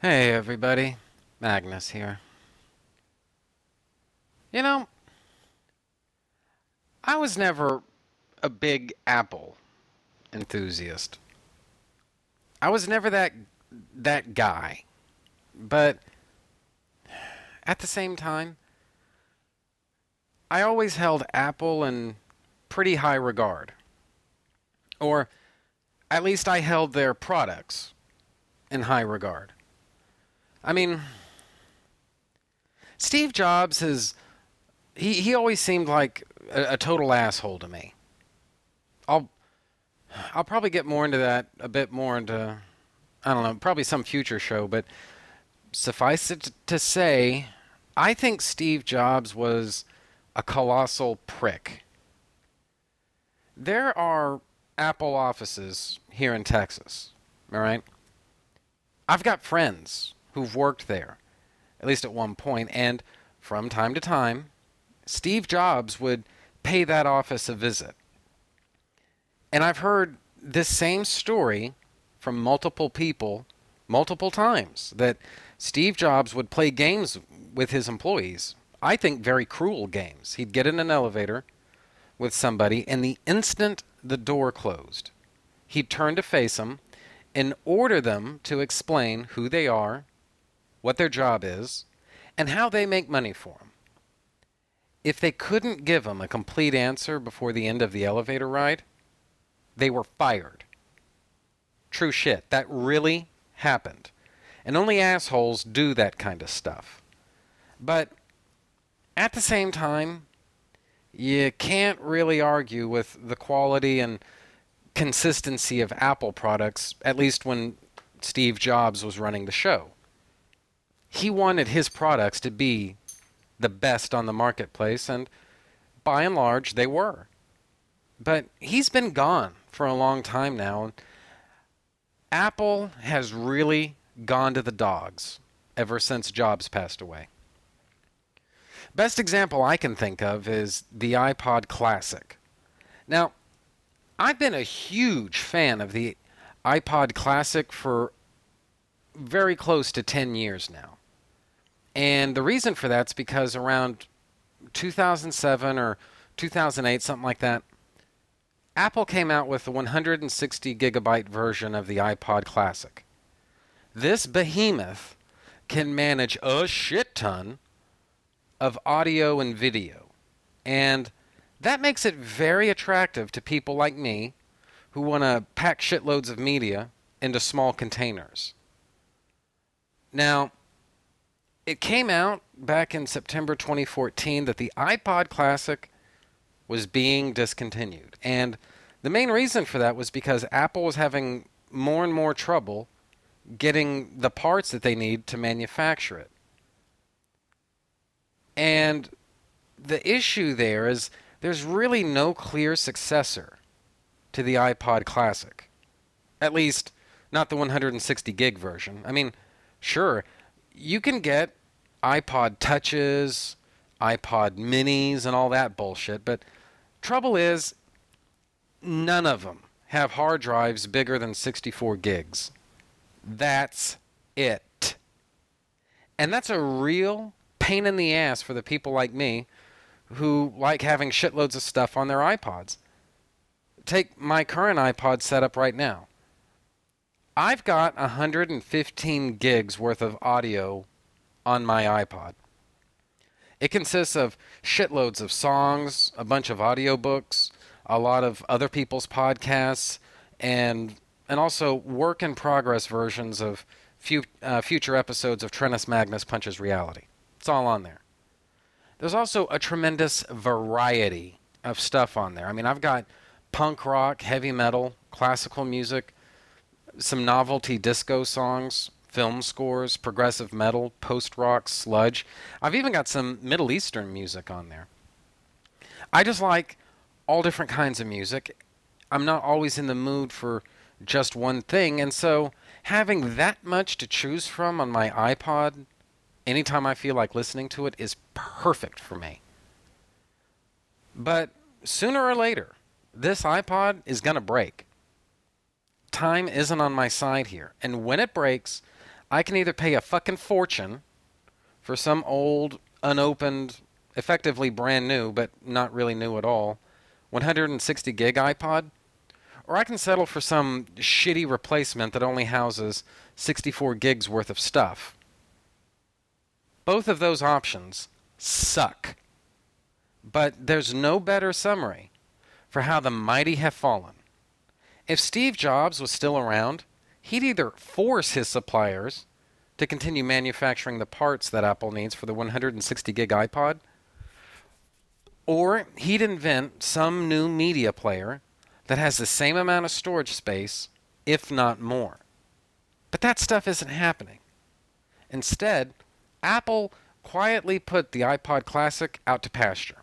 Hey, everybody. Magnus here. You know, I was never a big Apple enthusiast. I was never that that guy. But at the same time, I always held Apple in pretty high regard. Or at least I held their products in high regard. I mean, Steve Jobs has he he always seemed like a, a total asshole to me. I'll I'll probably get more into that a bit more into I don't know, probably some future show, but suffice it to say, I think Steve Jobs was a colossal prick. There are Apple offices here in Texas, all right? I've got friends who've worked there, at least at one point, and from time to time, Steve Jobs would pay that office a visit. And I've heard this same story from multiple people multiple times that Steve Jobs would play games with his employees. I think very cruel games. He'd get in an elevator with somebody, and the instant the door closed, he'd turn to face them and order them to explain who they are, what their job is, and how they make money for him. If they couldn't give him a complete answer before the end of the elevator ride, they were fired. True shit. That really happened. And only assholes do that kind of stuff. But at the same time, you can't really argue with the quality and consistency of Apple products, at least when Steve Jobs was running the show. He wanted his products to be the best on the marketplace, and by and large, they were. But he's been gone for a long time now. Apple has really gone to the dogs ever since Jobs passed away. Best example I can think of is the iPod Classic. Now, I've been a huge fan of the iPod Classic for very close to 10 years now. And the reason for that's because around 2007 or 2008, something like that, Apple came out with the 160 gigabyte version of the iPod Classic. This behemoth can manage a shit ton of audio and video. And that makes it very attractive to people like me who want to pack shitloads of media into small containers. Now, it came out back in September 2014 that the iPod Classic was being discontinued. And the main reason for that was because Apple was having more and more trouble getting the parts that they need to manufacture it. And the issue there is there's really no clear successor to the iPod Classic. At least, not the 160 gig version. I mean, sure, you can get iPod Touches, iPod Minis, and all that bullshit. But trouble is, none of them have hard drives bigger than 64 gigs. That's it. And that's a real pain in the ass for the people like me who like having shitloads of stuff on their iPods. Take my current iPod setup right now. I've got 115 gigs worth of audio on my iPod. It consists of shitloads of songs, a bunch of audiobooks, a lot of other people's podcasts, and and also work in progress versions of few, uh, future episodes of Trennis Magnus Punches Reality. It's all on there. There's also a tremendous variety of stuff on there. I mean, I've got punk rock, heavy metal, classical music, some novelty disco songs, film scores, progressive metal, post rock, sludge. I've even got some Middle Eastern music on there. I just like all different kinds of music. I'm not always in the mood for just one thing, and so having that much to choose from on my iPod anytime I feel like listening to it is perfect for me. But sooner or later, this iPod is going to break. Time isn't on my side here, and when it breaks, I can either pay a fucking fortune for some old, unopened, effectively brand new, but not really new at all, 160 gig iPod, or I can settle for some shitty replacement that only houses 64 gigs worth of stuff. Both of those options suck. But there's no better summary for how the mighty have fallen. If Steve Jobs was still around, he'd either force his suppliers to continue manufacturing the parts that Apple needs for the 160 gig iPod, or he'd invent some new media player that has the same amount of storage space, if not more. But that stuff isn't happening. Instead, Apple quietly put the iPod Classic out to pasture.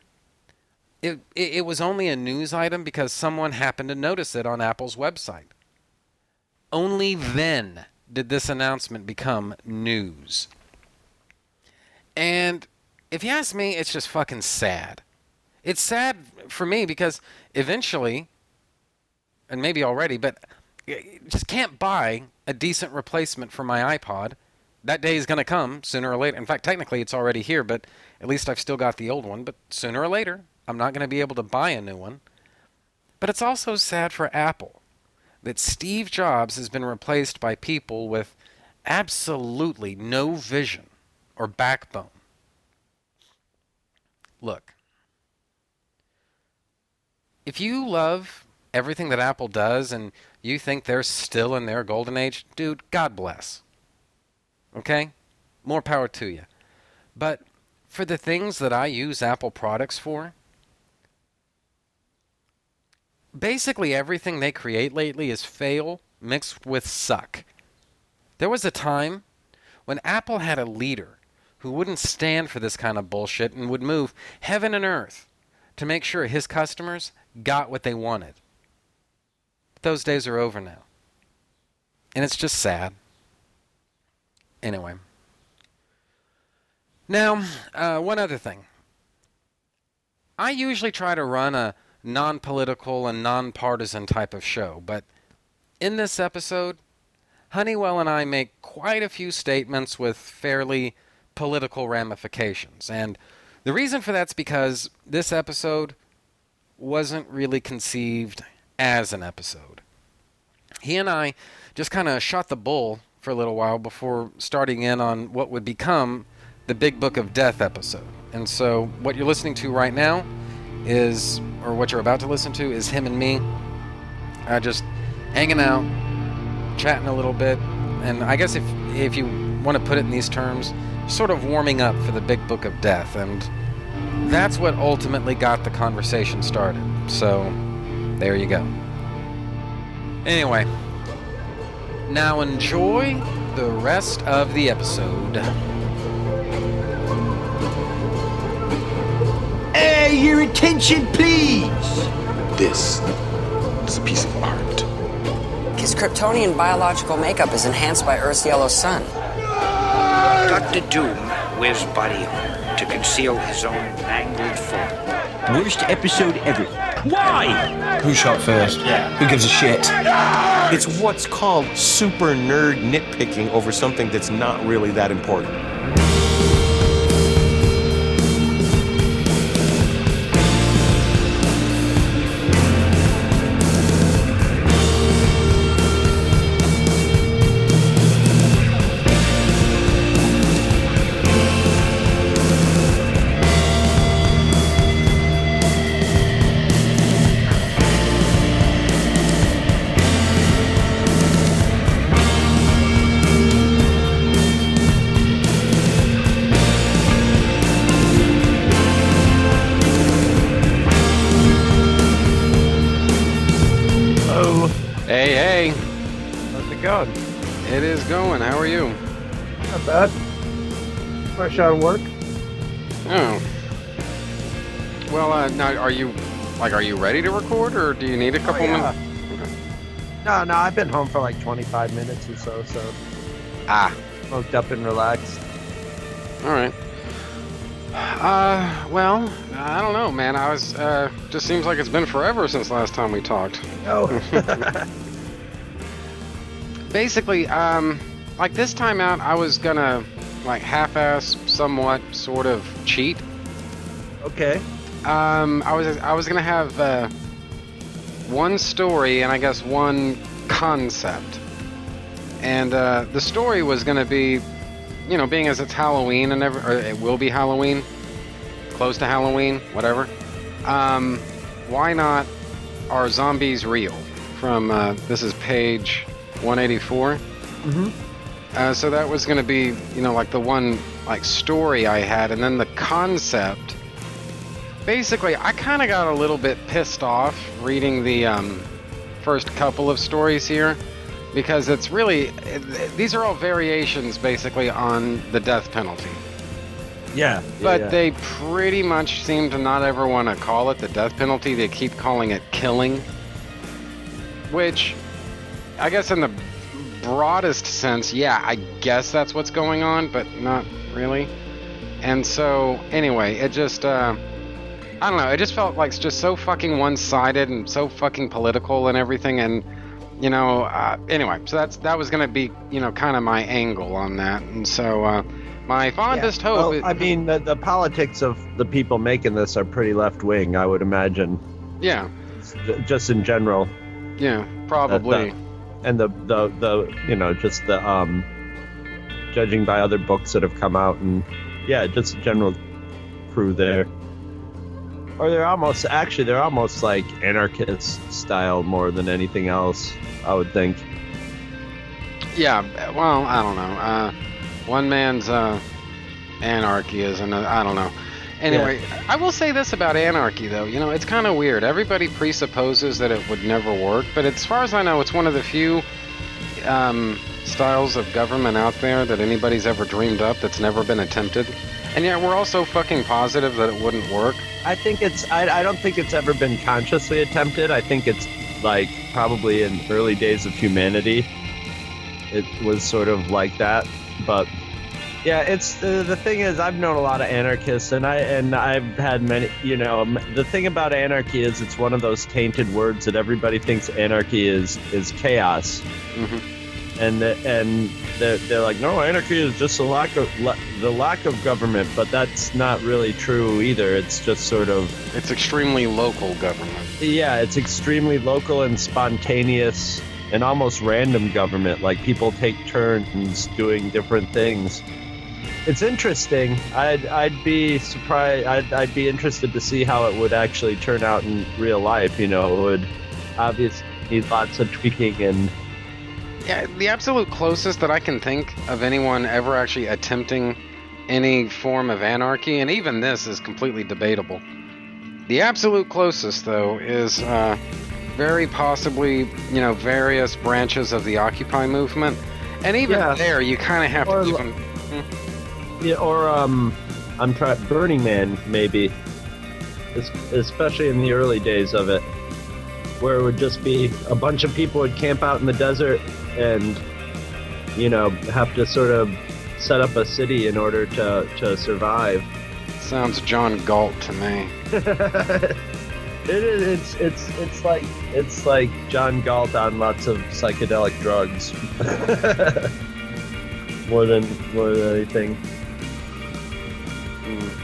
It, it, it, was only a news item because someone happened to notice it on Apple's website. Only then did this announcement become news. And if you ask me, it's just fucking sad. It's sad for me because eventually, and maybe already, but just can't buy a decent replacement for my iPod. That day is going to come sooner or later. In fact, technically it's already here, but at least I've still got the old one. But sooner or later, I'm not going to be able to buy a new one. But it's also sad for Apple that Steve Jobs has been replaced by people with absolutely no vision or backbone. Look, if you love everything that Apple does and you think they're still in their golden age, dude, God bless. Okay? More power to you. But for the things that I use Apple products for, basically everything they create lately is fail mixed with suck. There was a time when Apple had a leader who wouldn't stand for this kind of bullshit and would move heaven and earth to make sure his customers got what they wanted. those days are over now. And it's just sad. Anyway. Now, uh, one other thing. I usually try to run a non political and non partisan type of show. But in this episode, Honeywell and I make quite a few statements with fairly political ramifications. And the reason for that's because this episode wasn't really conceived as an episode. He and I just kind of shot the bull for a little while before starting in on what would become the Big Book of Death episode. And so, what you're listening to right now is, or what you're about to listen to, is him and me uh, just hanging out, chatting a little bit, and I guess if if you want to put it in these terms, sort of warming up for the big book of death, and that's what ultimately got the conversation started. So, there you go. Anyway, now enjoy the rest of the episode. Your attention, please! This is a piece of art. His Kryptonian biological makeup is enhanced by Earth's yellow sun. Dr. Doom wears body armor to conceal his own mangled form. Worst episode ever. Why? Who shot first? Yeah. Who gives a shit? It's what's called super nerd nitpicking over something that's not really that important. Of work. Oh. Well, uh, now, are you, like, are you ready to record, or do you need a couple Oh, yeah. minutes? No, no, I've been home for like 25 minutes or so, so Ah, smoked up and relaxed. all right. Uh, well, I don't know, man. I was, uh, just seems like it's been forever since last time we talked. Oh, Basically, um, like this time out, I was gonna like half-ass, somewhat, sort of cheat. Okay. Um, I was I was gonna have uh, one story and I guess one concept, and uh, the story was gonna be, you know, being as it's Halloween and ever, or it will be Halloween, close to Halloween, whatever. Um, why not? Are zombies real? From uh, this is page 184. Mhm. Uh, so that was gonna be, you know, like the one like story I had, and then the concept basically i kind of got a little bit pissed off reading the um, first couple of stories here because it's really these are all variations basically on the death penalty Yeah. but yeah. they pretty much seem to not ever want to call it the death penalty they keep calling it killing which i guess in the broadest sense yeah i guess that's what's going on but not really and so anyway it just uh I don't know. It just felt like it's just so fucking one-sided and so fucking political and everything. And you know, uh, anyway, so that's that was gonna be you know kind of my angle on that. And so uh, my fondest Yeah. hope. Well, is, I mean, the, the politics of the people making this are pretty left wing, I would imagine, yeah, just in general. yeah, probably. And the the the you know just the um judging by other books that have come out and yeah just general crew there or they're almost actually they're almost like anarchist style more than anything else i would think Yeah, well, I don't know. Uh, one man's uh, anarchy is another. I don't know. Anyway, I will say this about anarchy, though. You know, it's kind of weird. Everybody presupposes that it would never work, but as far as I know, it's one of the few um, styles of government out there that anybody's ever dreamed up that's never been attempted. And yet, we're also fucking positive that it wouldn't work. i think it's i, I don't think it's ever been consciously attempted i think it's like probably in early days of humanity it was sort of like that but yeah it's the, the thing is i've known a lot of anarchists and i and i've had many you know the thing about anarchy is it's one of those tainted words that everybody thinks anarchy is is chaos Mhm. and the, and they're, they're like no anarchy is just a lack of la- the lack of government but that's not really true either it's just sort of It's extremely local government. yeah, it's extremely local and spontaneous and almost random government. Like people take turns doing different things. It's interesting. I'd I'd be surprised. I'd I'd be interested to see how it would actually turn out in real life. You know, it would obviously need lots of tweaking and Yeah, the absolute closest that I can think of anyone ever actually attempting any form of anarchy, and even this is completely debatable. The absolute closest, though, is uh, very possibly, you know, various branches of the Occupy movement. And even Yeah. there, you kind of have Or to li- even. Yeah, or um, I'm trying Burning Man maybe, Es- especially in the early days of it, where it would just be a bunch of people would camp out in the desert and you know have to sort of set up a city in order to to survive. Sounds John Galt to me. It is. It's it's it's like it's like John Galt on lots of psychedelic drugs. more than more than anything.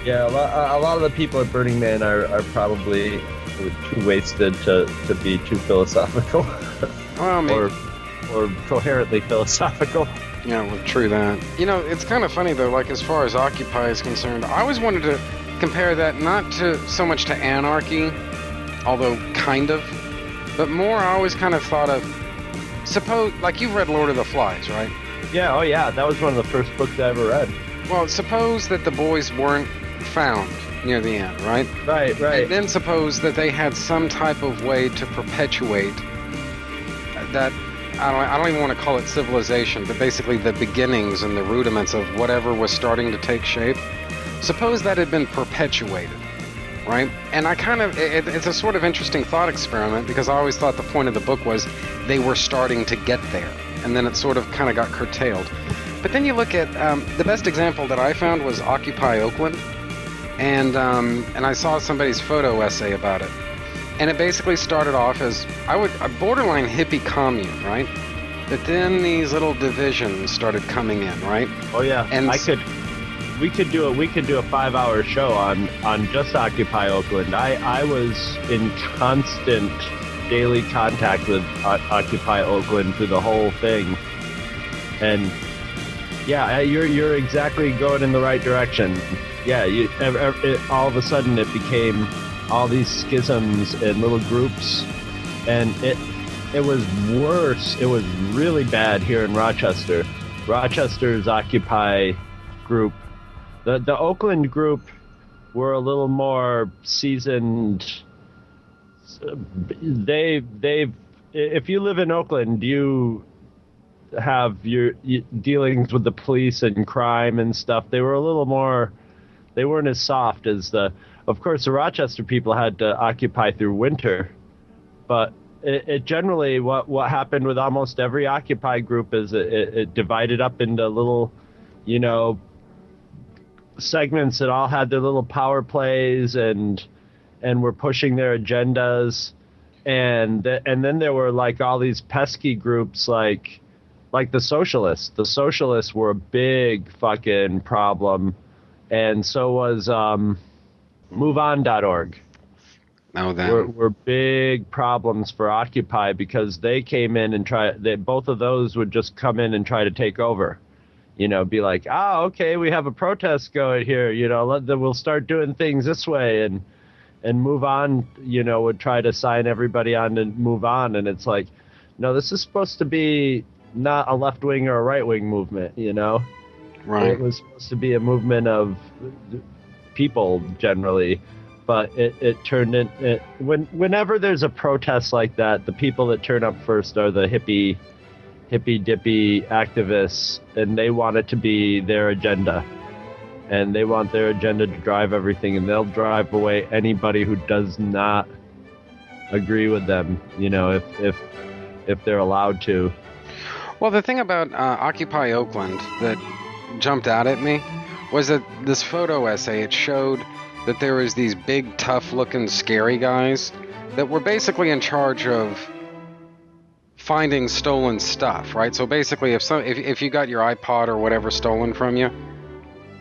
Yeah, a lot, a lot of the people at Burning Man are, are probably too wasted to, to be too philosophical Well, maybe. or or coherently philosophical. Yeah, well, true that. You know, it's kind of funny though. Like as far as Occupy is concerned, I always wanted to compare that not to so much to anarchy, although kind of, but more. I always kind of thought of suppose like you've read Lord of the Flies, right? Yeah, oh yeah, that was one of the first books I ever read. Well, suppose that the boys weren't found near the end, right? Right, right. And then suppose that they had some type of way to perpetuate that. I don't, I don't even want to call it civilization, but basically the beginnings and the rudiments of whatever was starting to take shape. Suppose that had been perpetuated, right? And I kind of, it, it's a sort of interesting thought experiment because I always thought the point of the book was they were starting to get there, and then it sort of kind of got curtailed. But then you look at um, the best example that I found was Occupy Oakland, and um, and I saw somebody's photo essay about it, and it basically started off as I would a borderline hippie commune, right? But then these little divisions started coming in, right? Oh yeah, And I could. We could do a we could do a five hour show on on just Occupy Oakland. I I was in constant daily contact with O- Occupy Oakland through the whole thing, and yeah, you're you're exactly going in the right direction. Yeah, you it, all of a sudden it became all these schisms and little groups, and it it was worse. It was really bad here in Rochester. Rochester's Occupy group, the the Oakland group, were a little more seasoned. They they've if you live in Oakland, you have your y- dealings with the police and crime and stuff. They were a little more. They weren't as soft as the. Of course, the Rochester people had to occupy through winter, but it, it generally what what happened with almost every Occupy group is it, it, it divided up into little, you know, segments that all had their little power plays and and were pushing their agendas, and and then there were like all these pesky groups like like the socialists. The socialists were a big fucking problem, and so was um, MoveOn.org Now then. were, were big problems for Occupy because they came in and try. They, both of those would just come in and try to take over. You know, be like, ah, okay, we have a protest going here. You know, let the, we'll start doing things this way and and move on. You know, would try to sign everybody on to move on, and it's like, no, this is supposed to be not a left wing or a right wing movement. You know, right. it was supposed to be a movement of people generally, but it, it turned in. It, when whenever there's a protest like that, the people that turn up first are the hippie, hippie dippy activists, and they want it to be their agenda, and they want their agenda to drive everything, and they'll drive away anybody who does not agree with them. You know, if if if they're allowed to. Well, the thing about uh, Occupy Oakland that jumped out at me was that this photo essay it showed that there was these big, tough-looking, scary guys that were basically in charge of finding stolen stuff, right? So basically, if some if, if you got your iPod or whatever stolen from you,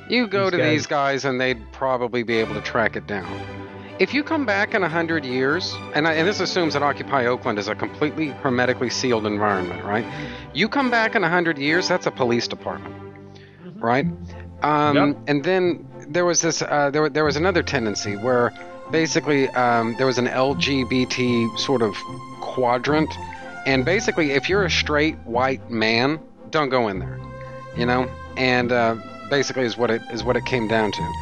you go These to guys- these guys and they'd probably be able to track it down. If you come back in a hundred years, and, I, and this assumes that Occupy Oakland is a completely hermetically sealed environment, right? You come back in a hundred years, that's a police department, right? Um, Yep. And then there was this, uh, there, there was another tendency where basically um, there was an LGBT sort of quadrant, and basically if you're a straight white man, don't go in there, you know. And uh, basically is what it is what it came down to.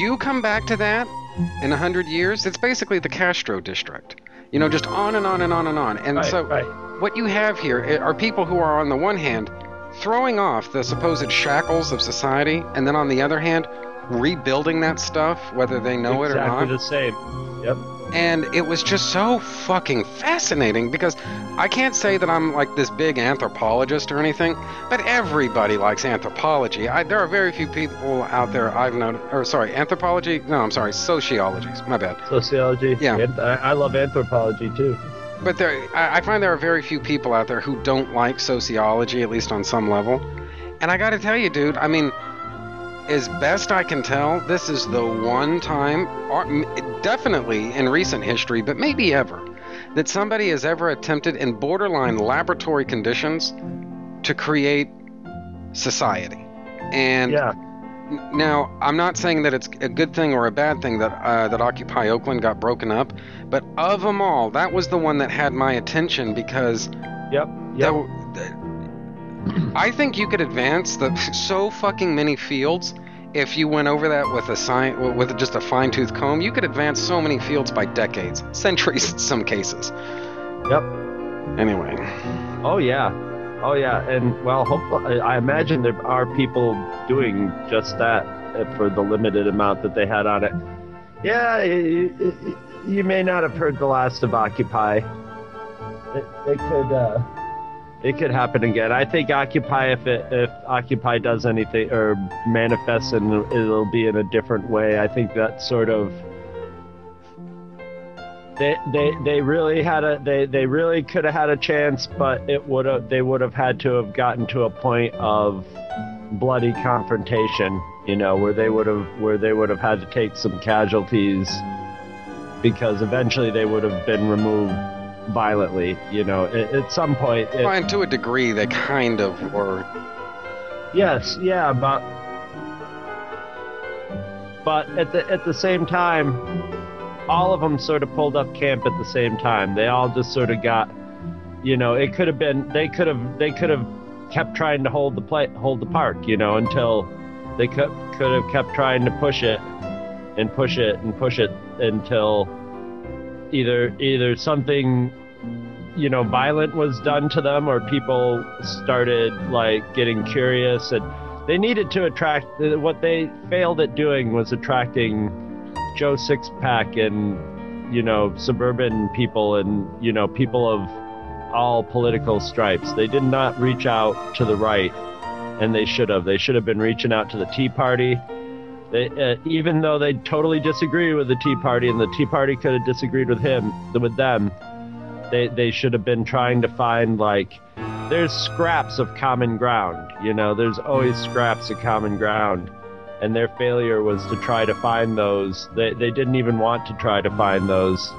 You come back to that in a hundred years, it's basically the Castro district. You know, just on and on and on and on. And Right, so right. what you have here are people who are on the one hand throwing off the supposed shackles of society, and then on the other hand, rebuilding that stuff, whether they know it or not. exactly the same. Yep. And it was just so fucking fascinating because I can't say that I'm like this big anthropologist or anything, but everybody likes anthropology. I, there are very few people out there I've known, or sorry, anthropology? No, I'm sorry, sociology. My bad. Sociology. Yeah. I, I love anthropology too. But there, I, find there are very few people out there who don't like sociology, at least on some level. And I got to tell you, dude, I mean, as best I can tell, this is the one time, definitely in recent history, but maybe ever, that somebody has ever attempted in borderline laboratory conditions to create society. And Yeah. Now, I'm not saying that it's a good thing or a bad thing that uh, that Occupy Oakland got broken up, but of them all, that was the one that had my attention because Yep. that, Yep. w- th- I think you could advance the so fucking many fields if you went over that with a sign with just a fine tooth comb. You could advance so many fields by decades, centuries in some cases. Yep. Anyway, Oh yeah. Oh yeah. And well, hopefully, I imagine there are people doing just that uh, for the limited amount that they had on it. Yeah. You, may not have heard the last of Occupy. It, it could. Uh, it could happen again. I think Occupy, if it, if Occupy does anything or manifests, and it'll be in a different way. I think that sort of they they they really had a they they really could have had a chance, but it would have they would have had to have gotten to a point of bloody confrontation, you know, where they would have where they would have had to take some casualties because eventually they would have been removed violently, you know. At, at some point, it, Well, and to a degree, they kind of were. Yes, yeah, but but at the at the same time, all of them sort of pulled up camp at the same time. They all just sort of got, you know, it could have been they could have they could have kept trying to hold the play hold the park, you know, until they could could have kept trying to push it and push it and push it until either either something you know violent was done to them or people started like getting curious and they needed to attract what they failed at doing was attracting joe sixpack and you know suburban people and you know people of all political stripes. They did not reach out to the right and they should have. They should have been reaching out to the tea party. They, uh, even though they totally disagree with the tea party and the tea party could have disagreed with him with them they they should have been trying to find like there's scraps of common ground you know? There's always scraps of common ground and their failure was to try to find those. They, they didn't even want to try to find those.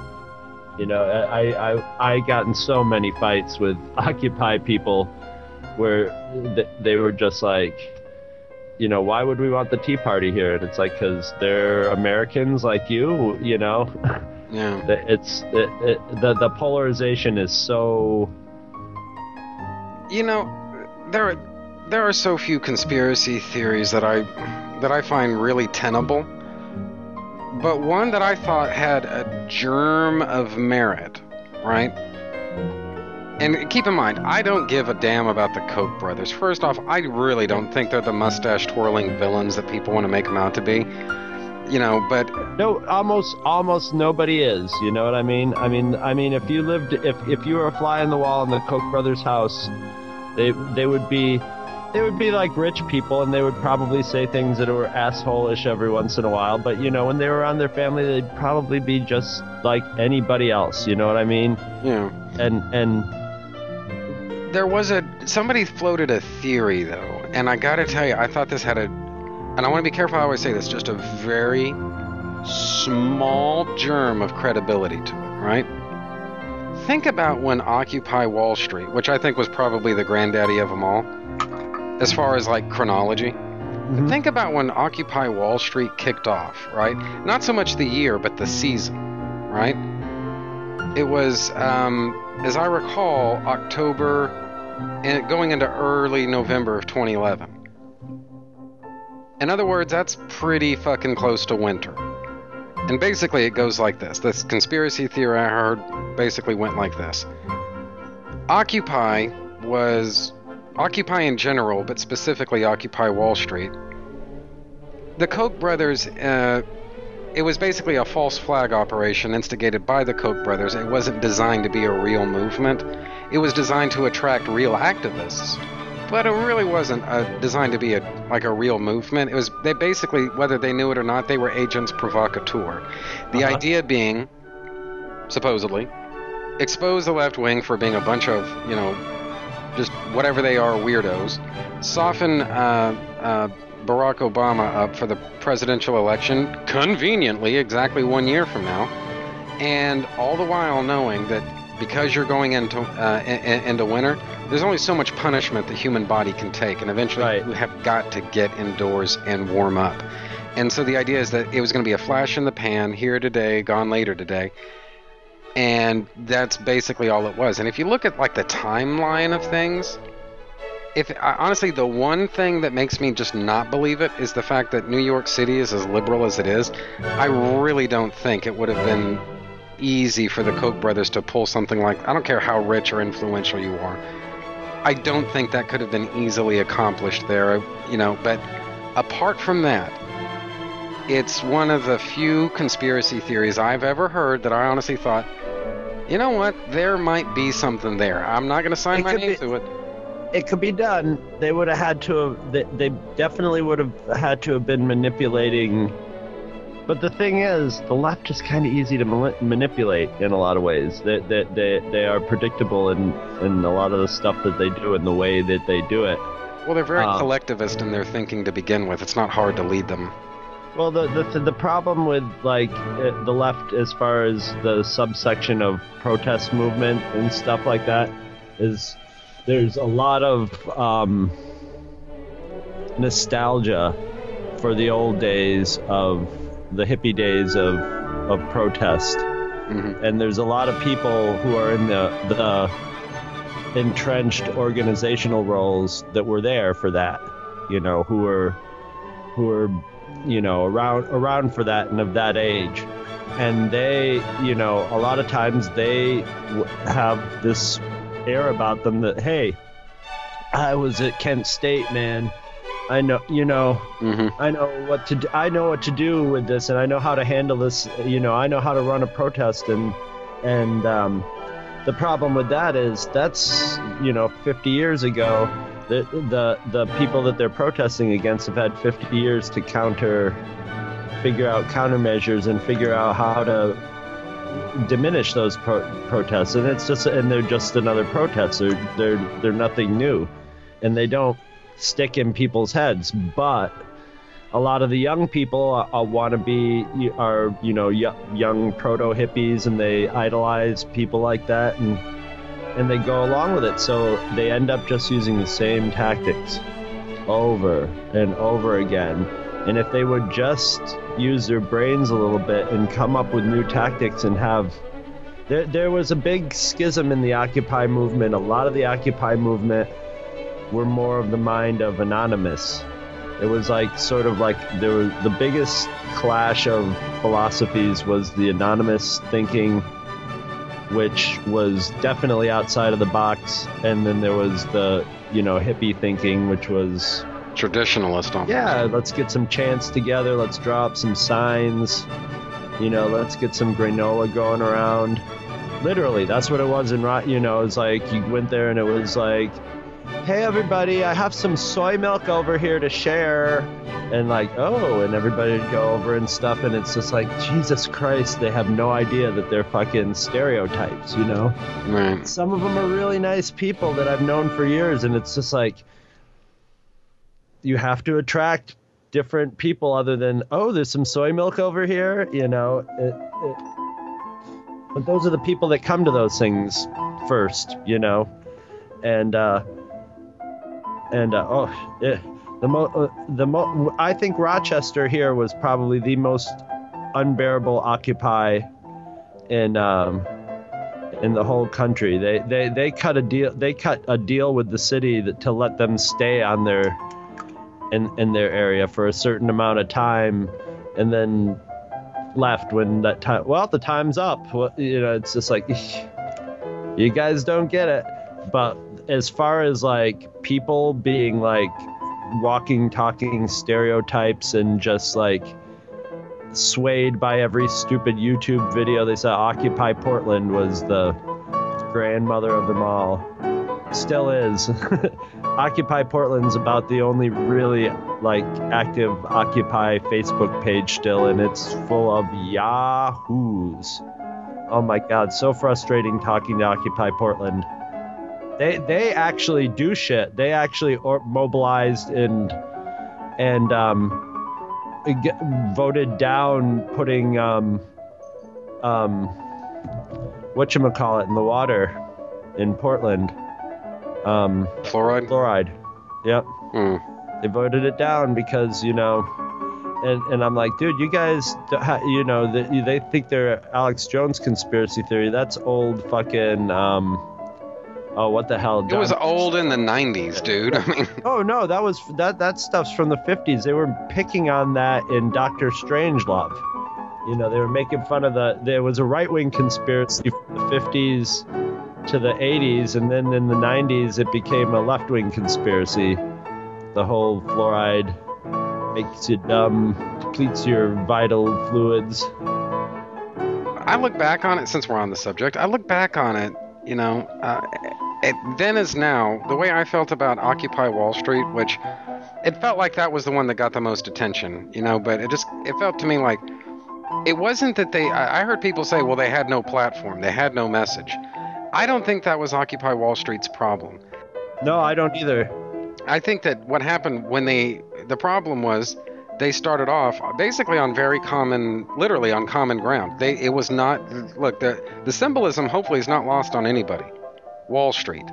You know i i i got in so many fights with occupy people where th- they were just like you know why would we want the tea party here? And it's like because they're americans like you you know? Yeah. the- it's it, it, the the polarization is so You know, there are, there are so few conspiracy theories that I that I find really tenable. But one that I thought had a germ of merit, right? And keep in mind, I don't give a damn about the Koch brothers. First off, I really don't think they're the mustache twirling villains that people want to make them out to be. You know, but no almost almost nobody is you know what i mean i mean i mean if you lived if if you were a fly on the wall in the koch brothers house they they would be they would be like rich people and they would probably say things that were assholish every once in a while but you know when they were around their family they'd probably be just like anybody else you know what i mean know, and and There was a somebody floated a theory though, and I gotta tell you, I thought this had a, and I want to be careful how I always say this, just a very small germ of credibility to it, right? Think about when Occupy Wall Street, which I think was probably the granddaddy of them all, as far as like chronology. Mhm. Think about when Occupy Wall Street kicked off, right? Not so much the year, but the season, right? It was, um, as I recall, October and going into early November of 2011. In other words, that's pretty fucking close to winter. And basically, it goes like this. This conspiracy theory I heard basically went like this Occupy was. Occupy in general, but specifically Occupy Wall Street. The Koch brothers, uh, it was basically a false flag operation instigated by the Koch brothers. It wasn't designed to be a real movement. It was designed to attract real activists, but it really wasn't uh, designed to be a like a real movement. It was they basically, whether they knew it or not, they were agents provocateur. The Uh-huh. idea being, supposedly, expose the left wing for being a bunch of you know, just whatever they are, weirdos. Soften uh, uh, Barack Obama up for the presidential election conveniently exactly one year from now, and all the while knowing that because you're going into uh, in, in- into winter, there's only so much punishment the human body can take, and eventually Right. you have got to get indoors and warm up. And so the idea is that it was going to be a flash in the pan, here today, gone later today. And that's basically all it was. And if you look at like the timeline of things, if honestly the one thing that makes me just not believe it is the fact that New York City is as liberal as it is. I really don't think it would have been easy for the Koch brothers to pull something like I don't care how rich or influential you are. I don't think that could have been easily accomplished there, you know, but apart from that, it's one of the few conspiracy theories I've ever heard that I honestly thought, you know what, there might be something there. I'm not going to sign It my name be- to it. it could be done. They would have had to have. They, they definitely would have had to have been manipulating. But the thing is, the left is kind of easy to mani- manipulate in a lot of ways. They, they, they, they are predictable in, in a lot of the stuff that they do and the way that they do it. Well, they're very Um, collectivist in their thinking to begin with. It's not hard to lead them. Well, the the, the problem with like uh, the left, as far as the subsection of protest movement and stuff like that, is there's a lot of um, nostalgia for the old days of the hippie days of of protest, Mhm. and there's a lot of people who are in the the entrenched organizational roles that were there for that, you know, who were who were you know around around for that and of that age. And they you know a lot of times they w- have this air about them that hey i was at kent state man. I know you know hmm i know what to do i know what to do with this and i know how to handle this you know i know how to run a protest and and um the problem with that is that's you know 50 years ago the the the people that they're protesting against have had 50 years to counter figure out countermeasures and figure out how to diminish those pro- protests. And it's just and they're just another protest. They're they're they're nothing new. And they don't stick in people's heads. But a lot of the young people uh, want to be are you know young proto hippies and they idolize people like that. And and they go along with it. So they end up just using the same tactics over and over again. And if they would just use their brains a little bit and come up with new tactics and have there, there was a big schism in the occupy movement. A lot of the occupy movement were more of the mind of anonymous. It was like sort of like there was the biggest clash of philosophies was the anonymous thinking which was definitely outside of the box and then there was the you know hippie thinking which was Traditionalist almost. yeah let's get some chants together let's drop some signs you know let's get some granola going around literally that's what it was in Rot you know it's like you went there and it was like hey everybody i have some soy milk over here to share and like oh and everybody would go over and stuff and it's just like jesus christ they have no idea that they're fucking stereotypes you know Right. some of them are really nice people that I've known for years, and it's just like you have to attract different people other than oh, there's some soy milk over here, you know. It, it, but those are the people that come to those things first, you know, and uh, and uh, oh, it, the mo uh, the mo I think Rochester here was probably the most unbearable Occupy in um, in the whole country. They they they cut a deal. They cut a deal with the city that, to let them stay on their in in their area for a certain amount of time, and then left when that time. Well, the time's up. Well, you know, it's just like you guys don't get it. But as far as like people being like walking, talking stereotypes and just like swayed by every stupid YouTube video they saw. Occupy Portland was the grandmother of them all. Still is. Occupy Portland's about the only really like active Occupy Facebook page still, and it's full of yahoos. Oh my god, so frustrating talking to Occupy Portland. They they actually do shit. They actually or- mobilized and and um g- voted down putting um um what you call it in the water in Portland um Fluoride? fluoride yep Hmm. they voted it down because you know and and I'm like dude you guys you know they, they think they're Alex Jones conspiracy theory that's old fucking um oh what the hell It was old in the 90s, dude. I mean, Oh no, that was that that stuff's from the 50s. They were picking on that in Doctor Strangelove. You know, they were making fun of the there was a right-wing conspiracy from the 50s to the 80s and then in the 90s it became a left-wing conspiracy. The whole fluoride makes you dumb, depletes your vital fluids. I look back on it, since we're on the subject, I look back on it, you know, uh, it, then as now, the way I felt about Occupy Wall Street, which it felt like that was the one that got the most attention, you know, but it just, it felt to me like it wasn't that they. I I heard people say, well, they had no platform, they had no message. I don't think that was Occupy Wall Street's problem. No, I don't either. I think that what happened when they. The problem was they started off basically on very common, literally on common ground. They. It was not. Look, the the symbolism hopefully is not lost on anybody. Wall Street.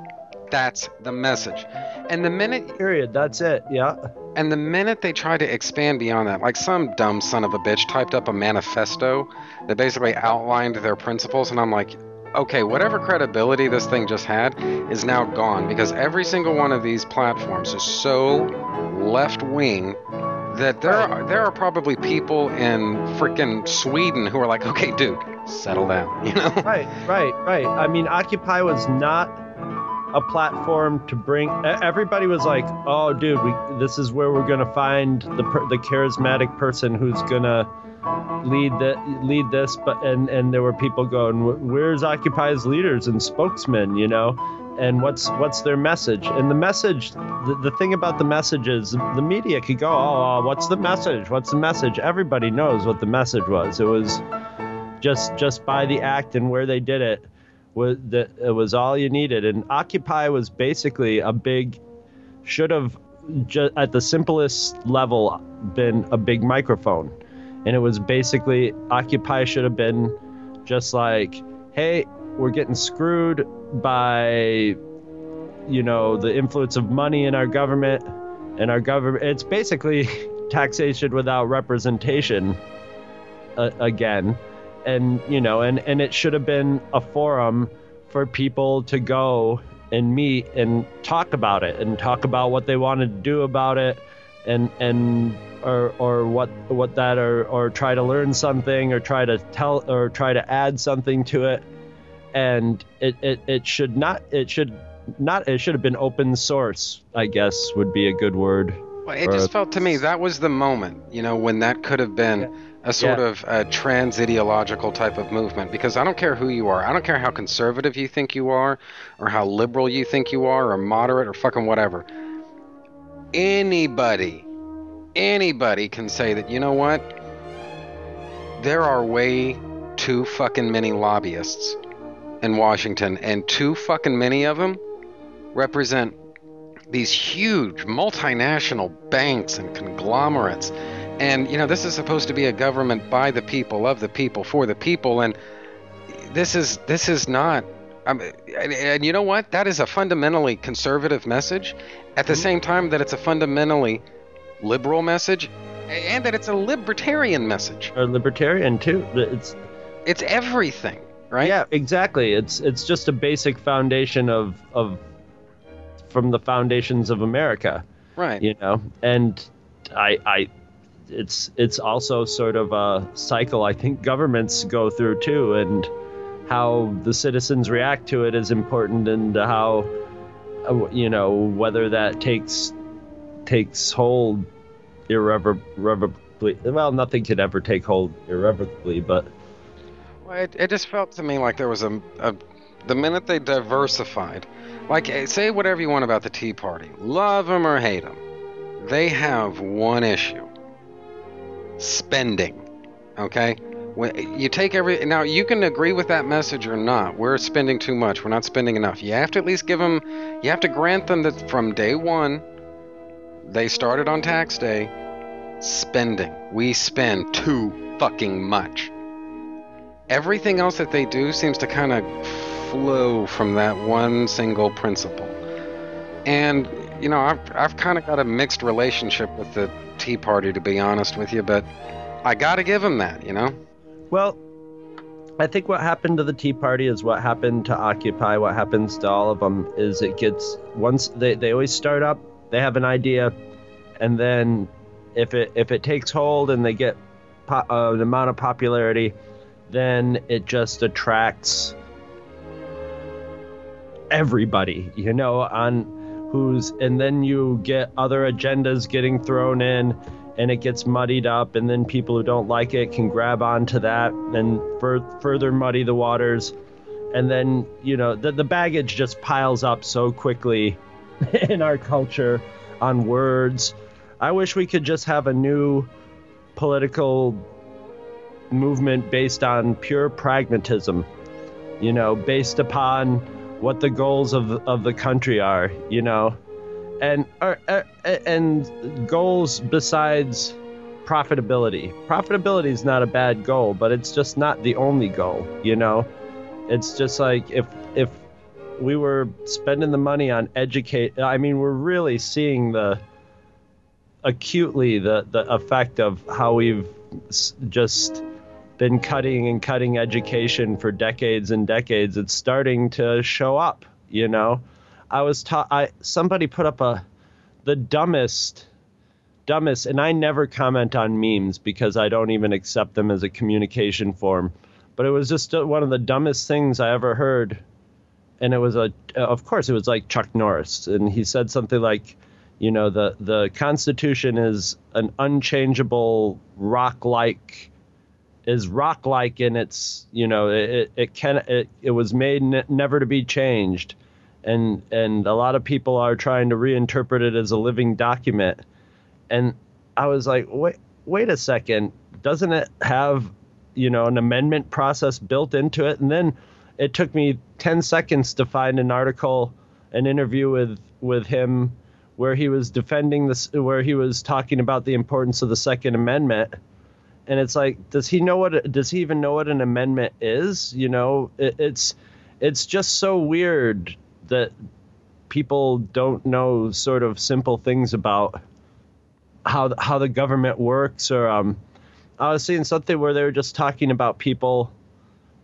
That's the message. And the minute Period. That's it. Yeah. And the minute they try to expand beyond that, like some dumb son of a bitch typed up a manifesto that basically outlined their principles, and I'm like, okay, whatever credibility this thing just had is now gone because every single one of these platforms is so left wing that there are there are probably people in freaking Sweden who are like, okay, dude, settle down, you know? Right. Right. Right. I mean, Occupy was not a platform to bring. Everybody was like, "Oh, dude, we, this is where we're gonna find the the charismatic person who's gonna." lead the lead this but and and there were people going where's occupy's leaders and spokesmen you know and what's what's their message. And the message the, the thing about the message is the media could go oh uh, what's the message? What's the message? Everybody knows what the message was. It was just just by the act and where they did it was that it was all you needed. And occupy was basically a big should have ju- at the simplest level been a big microphone. And it was basically occupy should have been just like hey we're getting screwed by you know the influence of money in our government and our government it's basically taxation without representation uh, again. And you know and and it should have been a forum for people to go and meet and talk about it and talk about what they wanted to do about it and and or or what what that or or try to learn something or try to tell or try to add something to it and it it, it should not it should not it should have been open source i guess would be a good word Well, it Or- just felt to me that was the moment, you know, when that could have been a sort Yeah. of a trans ideological type of movement. Because I don't care who you are, I don't care how conservative you think you are, or how liberal you think you are, or moderate, or fucking whatever. Anybody, anybody can say that, you know what? There are way too fucking many lobbyists in Washington, and too fucking many of them represent these huge multinational banks and conglomerates. And, you know, this is supposed to be a government by the people, of the people, for the people. And this is this is not. Um, and, and you know what? That is a fundamentally conservative message. At the same time, that it's a fundamentally liberal message, and that it's a libertarian message. A libertarian too it's It's everything, right? Yeah, exactly. It's it's just a basic foundation of of from the foundations of America, Right. you know. And I I it's it's also sort of a cycle I think governments go through too and how the citizens react to it is important and how uh, you know whether that takes takes hold irrevocably well nothing could ever take hold irrevocably but it, it just felt to me like there was a, a the minute they diversified, like eh, say whatever you want about the Tea Party, love them or hate them, they have one issue: spending. Okay, when you take every now you can agree with that message or not. We're spending too much. We're not spending enough. You have to at least give them. You have to grant them that from day one, they started on tax day. Spending. We spend too fucking much everything else that they do seems to kind of flow from that one single principle. And you know, I've I've kind of got a mixed relationship with the Tea Party, to be honest with you, but I got to give them that, you know. Well, I think what happened to the Tea Party is what happened to Occupy. What happens to all of them is it gets once they, they always start up, they have an idea, and then if it if it takes hold and they get po- uh, an amount of popularity, then it just attracts everybody, you know, on who's and then you get other agendas getting thrown in and it gets muddied up and then people who don't like it can grab onto that and fur- further muddy the waters. And then you know the, the baggage just piles up so quickly in our culture on words. I wish we could just have a new political movement based on pure pragmatism, you know, based upon what the goals of of the country are, you know, and uh, uh, and goals besides profitability. Profitability is not a bad goal, but it's just not the only goal, you know. It's just like if if we were spending the money on educate I mean we're really seeing the acutely the the effect of how we've just been cutting and cutting education for decades and decades. It's starting to show up you know? I was taught i somebody put up a the dumbest dumbest and i never comment on memes because i don't even accept them as a communication form but it was just uh, one of the dumbest things i ever heard. And it was a of course it was like chuck norris and he said something like you know the the constitution is an unchangeable rock like is rock like in its you know it it can it, it was made n- never to be changed. And and a lot of people are trying to reinterpret it as a living document. And i was like wait wait a second. Doesn't it have you know an amendment process built into it? And then it took me 10 seconds to find an article an interview with with him where he was defending this where he was talking about the importance of the second amendment and it's like does he know what does he even know what an amendment is you know it, it's it's just so weird that people don't know sort of simple things about how how the government works or um I was seeing something where they were just talking about people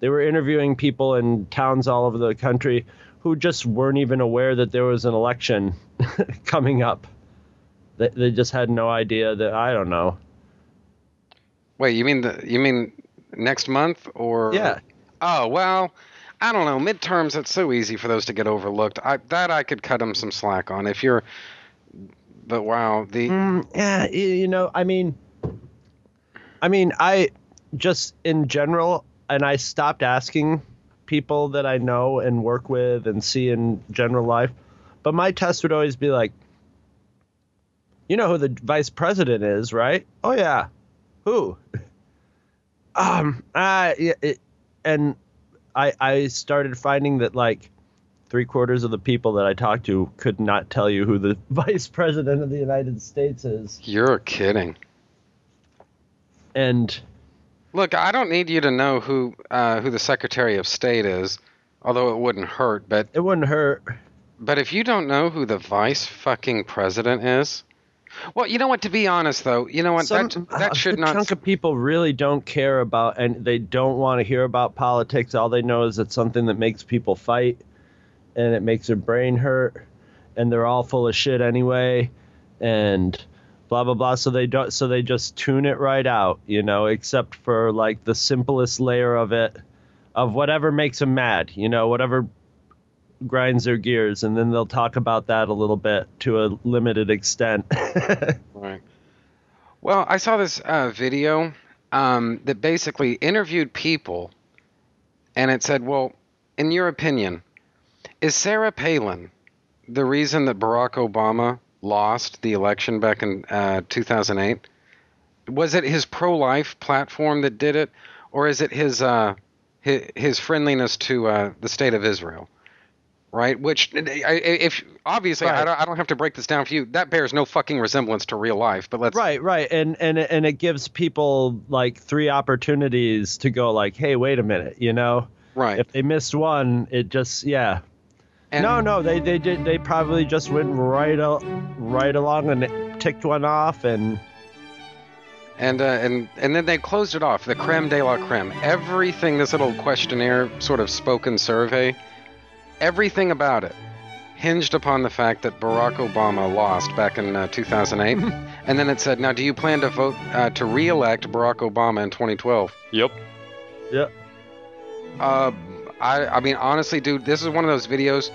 they were interviewing people in towns all over the country who just weren't even aware that there was an election coming up. They, they just had no idea that I don't know. Wait, you mean the you mean next month or Yeah. Oh well, I don't know. Midterms, it's so easy for those to get overlooked. I, that I could cut them some slack on. If you're, but wow, the Mm, yeah, you know, I mean, I mean, I just in general, and I stopped asking people that I know and work with and see in general life. But my test would always be like, you know who the vice president is, right? Oh yeah, who? Um, uh, yeah, it, and I I started finding that like three quarters of the people that I talked to could not tell you who the vice president of the United States is. you're kidding. And Look, I don't need you to know who uh, who the Secretary of State is, although it wouldn't hurt. But it wouldn't hurt. but if you don't know who the vice fucking president is, well, you know what? To be honest, though, you know what? Some, that uh, a that should good not. chunk of people really don't care about, and they don't want to hear about politics. All they know is it's something that makes people fight, and it makes their brain hurt, and they're all full of shit anyway, and blah blah blah. So they don't. So they just tune it right out, you know, except for like the simplest layer of it, of whatever makes them mad, you know, whatever grinds their gears, and then they'll talk about that a little bit to a limited extent. Right. Well, I saw this uh, video um, that basically interviewed people, and it said, "Well, in your opinion, is Sarah Palin the reason that Barack Obama lost the election back in uh, 2008? Was it his pro-life platform that did it, or is it his uh, his, friendliness to uh, the state of Israel?" Right, which if obviously I, don't, I don't have to break this down for you. That bears no fucking resemblance to real life. But let's Right, right, and and it- and it gives people like three opportunities to go like, hey, wait a minute, you know, right. if they missed one, it just yeah. And- no, no, they they did they probably just went right al- right along and ticked one off and and uh, and and then they closed it off. The creme de la creme. Everything. This little questionnaire, sort of spoken survey. Everything about it hinged upon the fact that Barack Obama lost back in uh, 2008, and then it said, "Now, do you plan to vote uh, to re-elect Barack Obama in 2012?" Yep. yeah. Uh, I I mean, honestly, dude, this is one of those videos.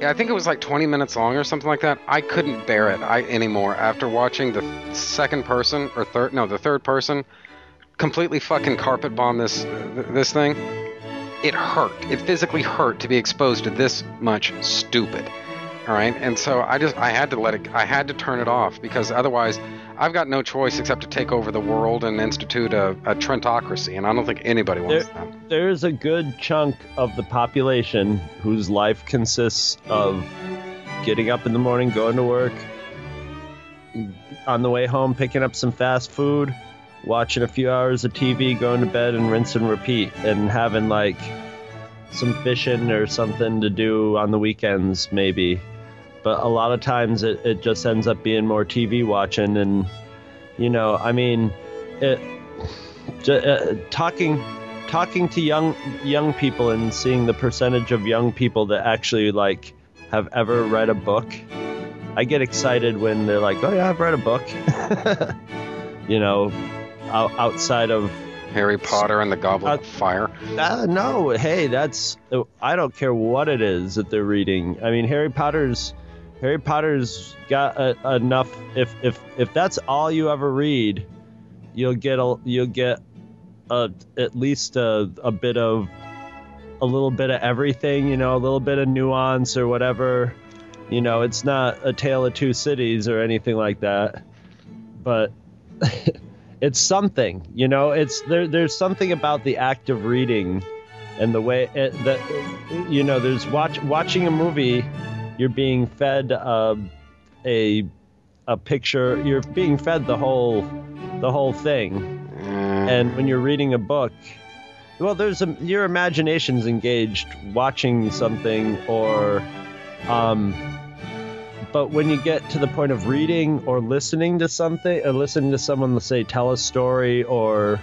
I think it was like 20 minutes long or something like that. I couldn't bear it I, anymore after watching the second person or third, no, the third person completely fucking carpet bomb this this thing. It hurt. It physically hurt to be exposed to this much stupid. All right, and so I just I had to let it. I had to turn it off because otherwise, I've got no choice except to take over the world and institute a, a Trentocracy, and I don't think anybody wants There- that. There's a good chunk of the population whose life consists of getting up in the morning, going to work, on the way home, picking up some fast food, watching a few hours of TV, going to bed, and rinse and repeat, and having like some fishing or something to do on the weekends, maybe. But a lot of times it, it just ends up being more TV watching, and you know, I mean, it. Uh, talking talking to young young people and seeing the percentage of young people that actually like have ever read a book i get excited when they're like oh yeah i've read a book you know outside of Harry Potter and the Goblet Uh, of Fire. uh, no. Hey that's i don't care what it is that they're reading. I mean harry potter's harry potter's got a, enough if if if that's all you ever read you'll get a you'll get a, at least a, a bit of a little bit of everything you know a little bit of nuance or whatever. You know it's not a tale of two cities or anything like that. But it's something you know? It's there there's something about the act of reading and the way it, that you know there's watch watching a movie you're being fed uh, a a picture you're being fed the whole the whole thing. Mm, and when you're reading a book well there's a your imagination's engaged watching something or um but when you get to the point of reading or listening to something or listening to someone say tell a story or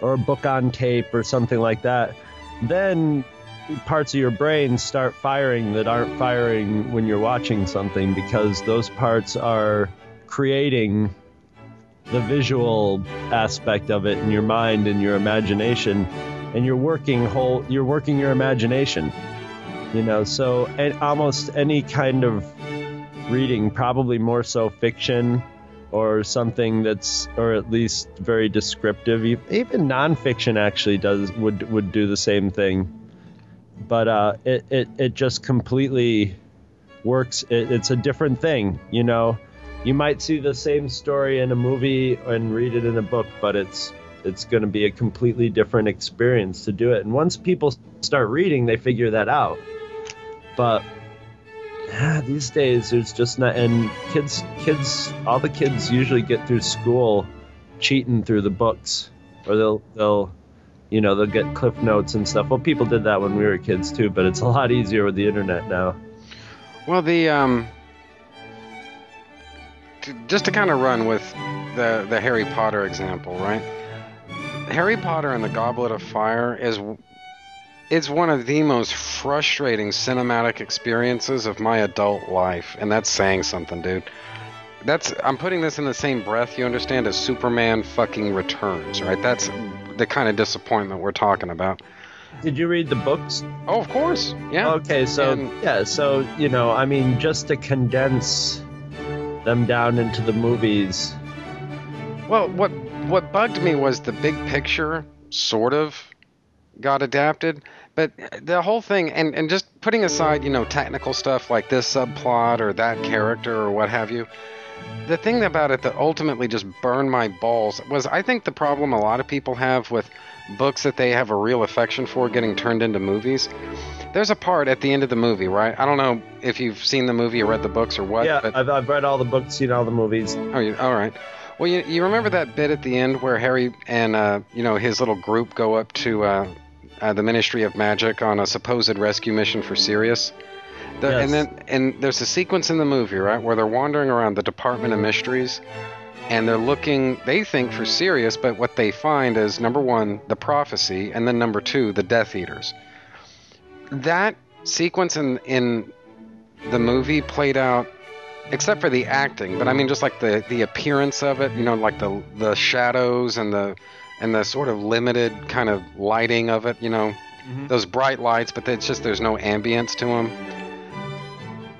or a book on tape or something like that then parts of your brain start firing that aren't firing when you're watching something because those parts are creating the visual aspect of it in your mind and your imagination and you're working whole you're working your imagination you know? So almost any kind of reading probably more so fiction or something that's or at least very descriptive even nonfiction actually does would would do the same thing but uh it it, it just completely works it, it's a different thing you know you might see the same story in a movie and read it in a book, but it's it's going to be a completely different experience to do it. And once people start reading, they figure that out. But these days, there's just not. And kids, kids, all the kids usually get through school cheating through the books, or they'll they'll. You know, they'll get cliff notes and stuff. Well, people did that when we were kids too, but it's a lot easier with the internet now. Well, the um, just to kind of run with the the Harry Potter example, right? Harry Potter and the Goblet of Fire is it's one of the most frustrating cinematic experiences of my adult life, and that's saying something, dude. That's I'm putting this in the same breath, you understand, as Superman fucking Returns, right? That's the kind of disappointment we're talking about. Did you read the books? Oh, of course, yeah. Okay, so And- yeah, so you know, I mean, just to condense them down into the movies. Well, what what bugged me was the big picture sort of got adapted, but the whole thing and and just putting aside, you know, technical stuff like this subplot or that character or what have you. The thing about it that ultimately just burned my balls was I think the problem a lot of people have with books that they have a real affection for getting turned into movies. There's a part at the end of the movie, right? I don't know if you've seen the movie or read the books or what, yeah, but I've, I've read all the books, seen all the movies. Oh, you, all right. Well, you, you remember that bit at the end where Harry and uh, you know his little group go up to uh, uh, the Ministry of Magic on a supposed rescue mission for Sirius. The, Yes. And then and there's a sequence in the movie right where they're wandering around the Department of Mysteries, and they're looking. They think for Sirius, but what they find is number one the prophecy, and then number two the Death Eaters. That sequence in in the movie played out except for the acting but i mean just like the the appearance of it you know like the the shadows and the and the sort of limited kind of lighting of it you know mm-hmm. those bright lights but it's just there's no ambience to them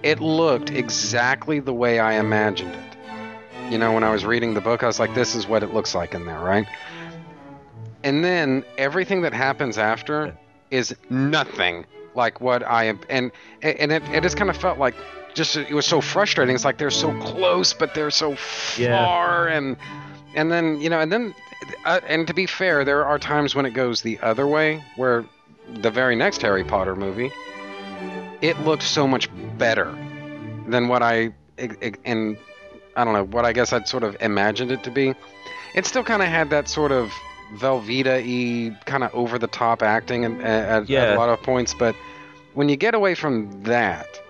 it looked exactly the way i imagined it you know when i was reading the book i was like this is what it looks like in there right and then everything that happens after is nothing like what i am and and it, it just kind of felt like just it was so frustrating. It's like they're so close, but they're so Yeah. far, and and then you know, and then uh, and to be fair, there are times when it goes the other way, where the very next Harry Potter movie, it looked so much better than what I and I don't know what I guess I'd sort of imagined it to be. It still kind of had that sort of Velveeta-y kind of over the top acting and at, at a lot of points, but when you get away from that,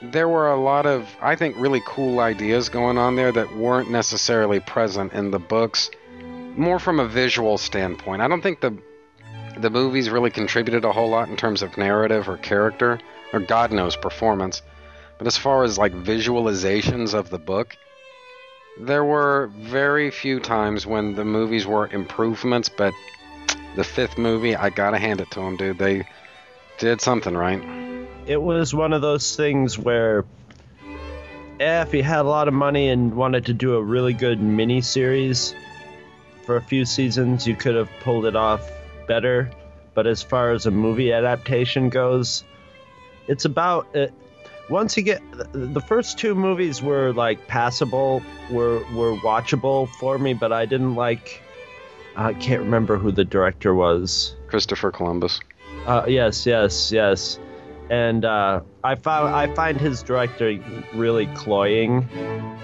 there were a lot of I think really cool ideas going on there that weren't necessarily present in the books. More from a visual standpoint, I don't think the the movies really contributed a whole lot in terms of narrative or character, or God knows performance. But as far as like visualizations of the book, there were very few times when the movies were improvements. But the fifth movie, I gotta hand it to them, dude. They did something right. it was one of those things where eh, if you had a lot of money and wanted to do a really good mini series for a few seasons, you could have pulled it off better. But as far as a movie adaptation goes, it's about it. Once you get the first two movies were like passable, were were watchable for me, but I didn't like. I can't remember who the director was. Christopher Columbus. Uh, yes, yes, yes. And uh, I found I find his director really cloying,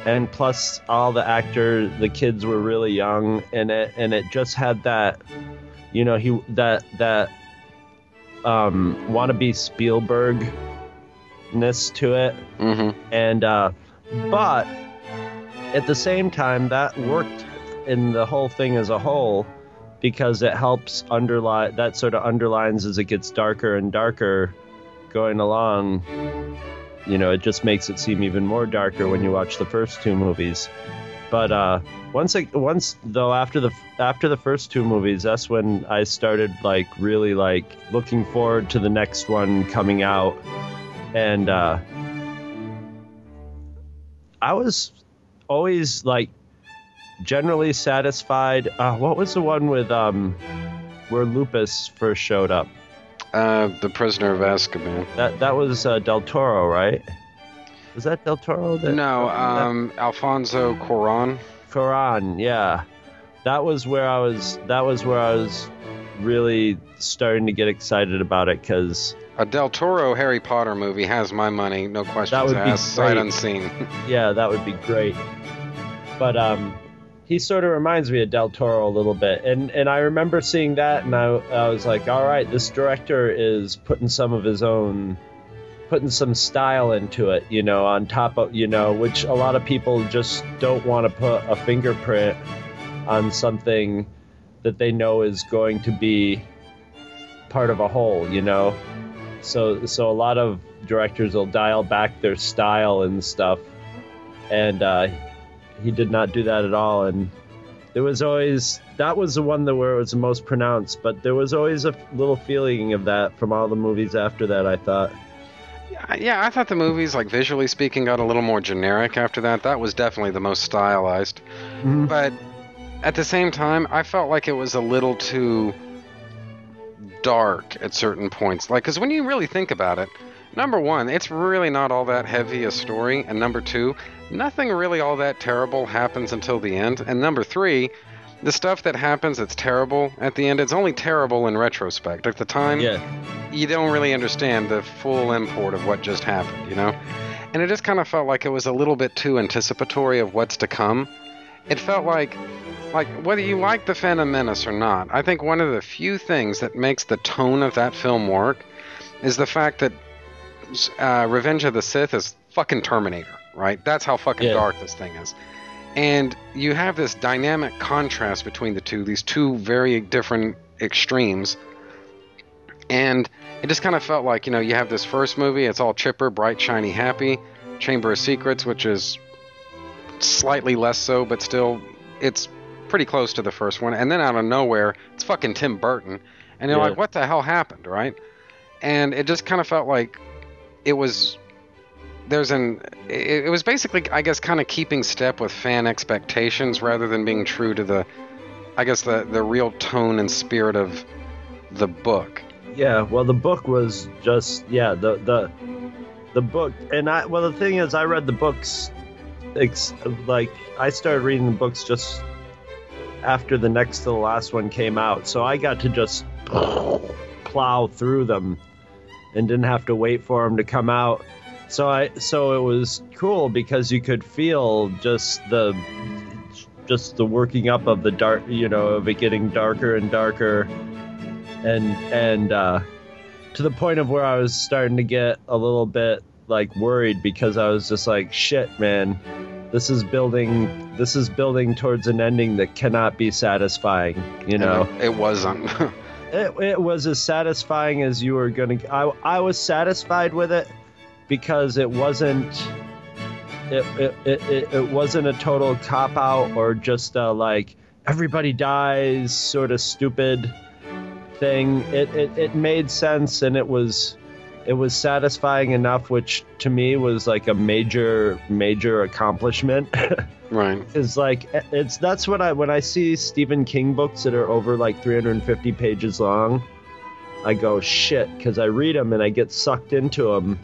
and plus all the actors, the kids were really young, and it and it just had that, you know, he that that um, wannabe Spielberg ness to it, Mm-hmm. and uh, but at the same time that worked in the whole thing as a whole because it helps underline that sort of underlines as it gets darker and darker going along you know it just makes it seem even more darker when you watch the first two movies but uh once I, once though after the after the first two movies that's when i started like really like looking forward to the next one coming out and uh I was always like generally satisfied. Uh, what was the one with um where Lupin first showed up? Uh, the Prisoner of Azkaban. That that was uh, Del Toro, right? Was that Del Toro? That, No, that- um, Alfonso Cuarón. Quran, yeah. That was where I was. That was where I was really starting to get excited about it because A Del Toro Harry Potter movie has my money, no questions would be asked, sight unseen. yeah, that would be great. But um, he sort of reminds me of Del Toro a little bit, and and I remember seeing that, and I I was like, all right, this director is putting some of his own, putting some style into it, you know, on top of you know, which a lot of people just don't want to put a fingerprint on something that they know is going to be part of a whole, you know. So so a lot of directors will dial back their style and stuff, and uh, he did not do that at all. And there was always that was the one that where it was the most pronounced, but there was always a little feeling of that from all the movies after that. I thought. yeah, I thought the movies, like visually speaking, got a little more generic after that. That was definitely the most stylized. Mhm. But at the same time, I felt like it was a little too dark at certain points. Like, because when you really think about it, number one, it's really not all that heavy a story, and number two, nothing really all that terrible happens until the end, and number three, the stuff that happens that's terrible at the end, it's only terrible in retrospect. At the time, Yeah. you don't really understand the full import of what just happened, you know? And it just kind of felt like it was a little bit too anticipatory of what's to come. It felt like, like whether you like the Phantom Menace or not, I think one of the few things that makes the tone of that film work is the fact that uh, Revenge of the Sith is fucking Terminator, right? That's how fucking Yeah. dark this thing is. And you have this dynamic contrast between the two, these two very different extremes. And it just kind of felt like, you know, you have this first movie, it's all chipper, bright, shiny, happy. Chamber of Secrets, which is slightly less so, but still, it's pretty close to the first one. And then out of nowhere, it's fucking Tim Burton. And you're Yeah. like, what the hell happened, right? And it just kind of felt like it was. There's an. It, it was basically, I guess, kind of keeping step with fan expectations rather than being true to the, I guess, the, the real tone and spirit of the book. Yeah, well, the book was just yeah the the the book, and I well, the thing is, I read the books, ex, like I started reading the books just after the next to the last one came out, so I got to just plow through them and didn't have to wait for them to come out. So I so it was cool because you could feel just the just the working up of the dark, you know, of it getting darker and darker, and and uh, to the point of where I was starting to get a little bit like worried because I was just like, shit, man, this is building this is building towards an ending that cannot be satisfying, you know. And it, it wasn't. it, it was as satisfying as you were gonna I, I was satisfied with it because it wasn't it, it, it, it, wasn't a total cop out or just a like everybody dies sort of stupid thing. It, it, it made sense and it was it was satisfying enough which to me was like a major major accomplishment right. is like it's that's what I when I see Stephen King books that are over like 350 pages long, I go shit because I read them and I get sucked into them,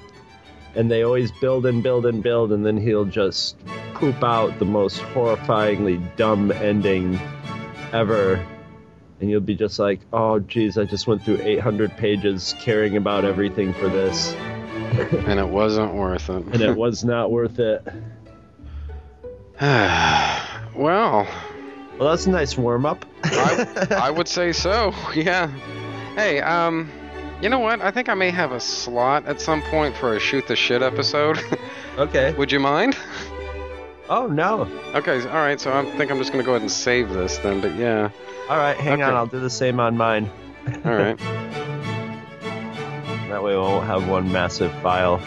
and they always build and build and build, and then he'll just poop out the most horrifyingly dumb ending ever. And you'll be just like, oh, geez, I just went through 800 pages caring about everything for this, And it wasn't worth it. and it was not worth it. well, Well, that's a nice warm up. I, I would say so. Yeah. Hey, um, you know what? I think I may have a slot at some point for a shoot the shit episode. okay. Would you mind? Oh, no. Okay, all right. So I think I'm just gonna go ahead and save this then. But yeah, All right, hang on. I'll do the same on mine. all right. That way we won't have one massive file.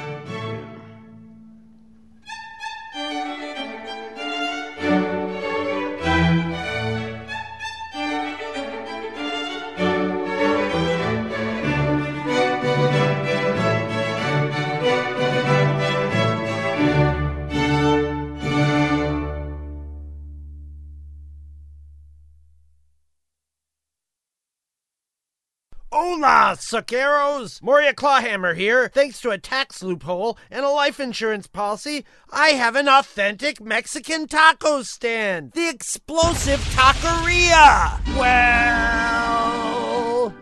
Suckeros! Moria Clawhammer here. Thanks to a tax loophole and a life insurance policy, I have an authentic Mexican taco stand. The explosive taqueria! Well...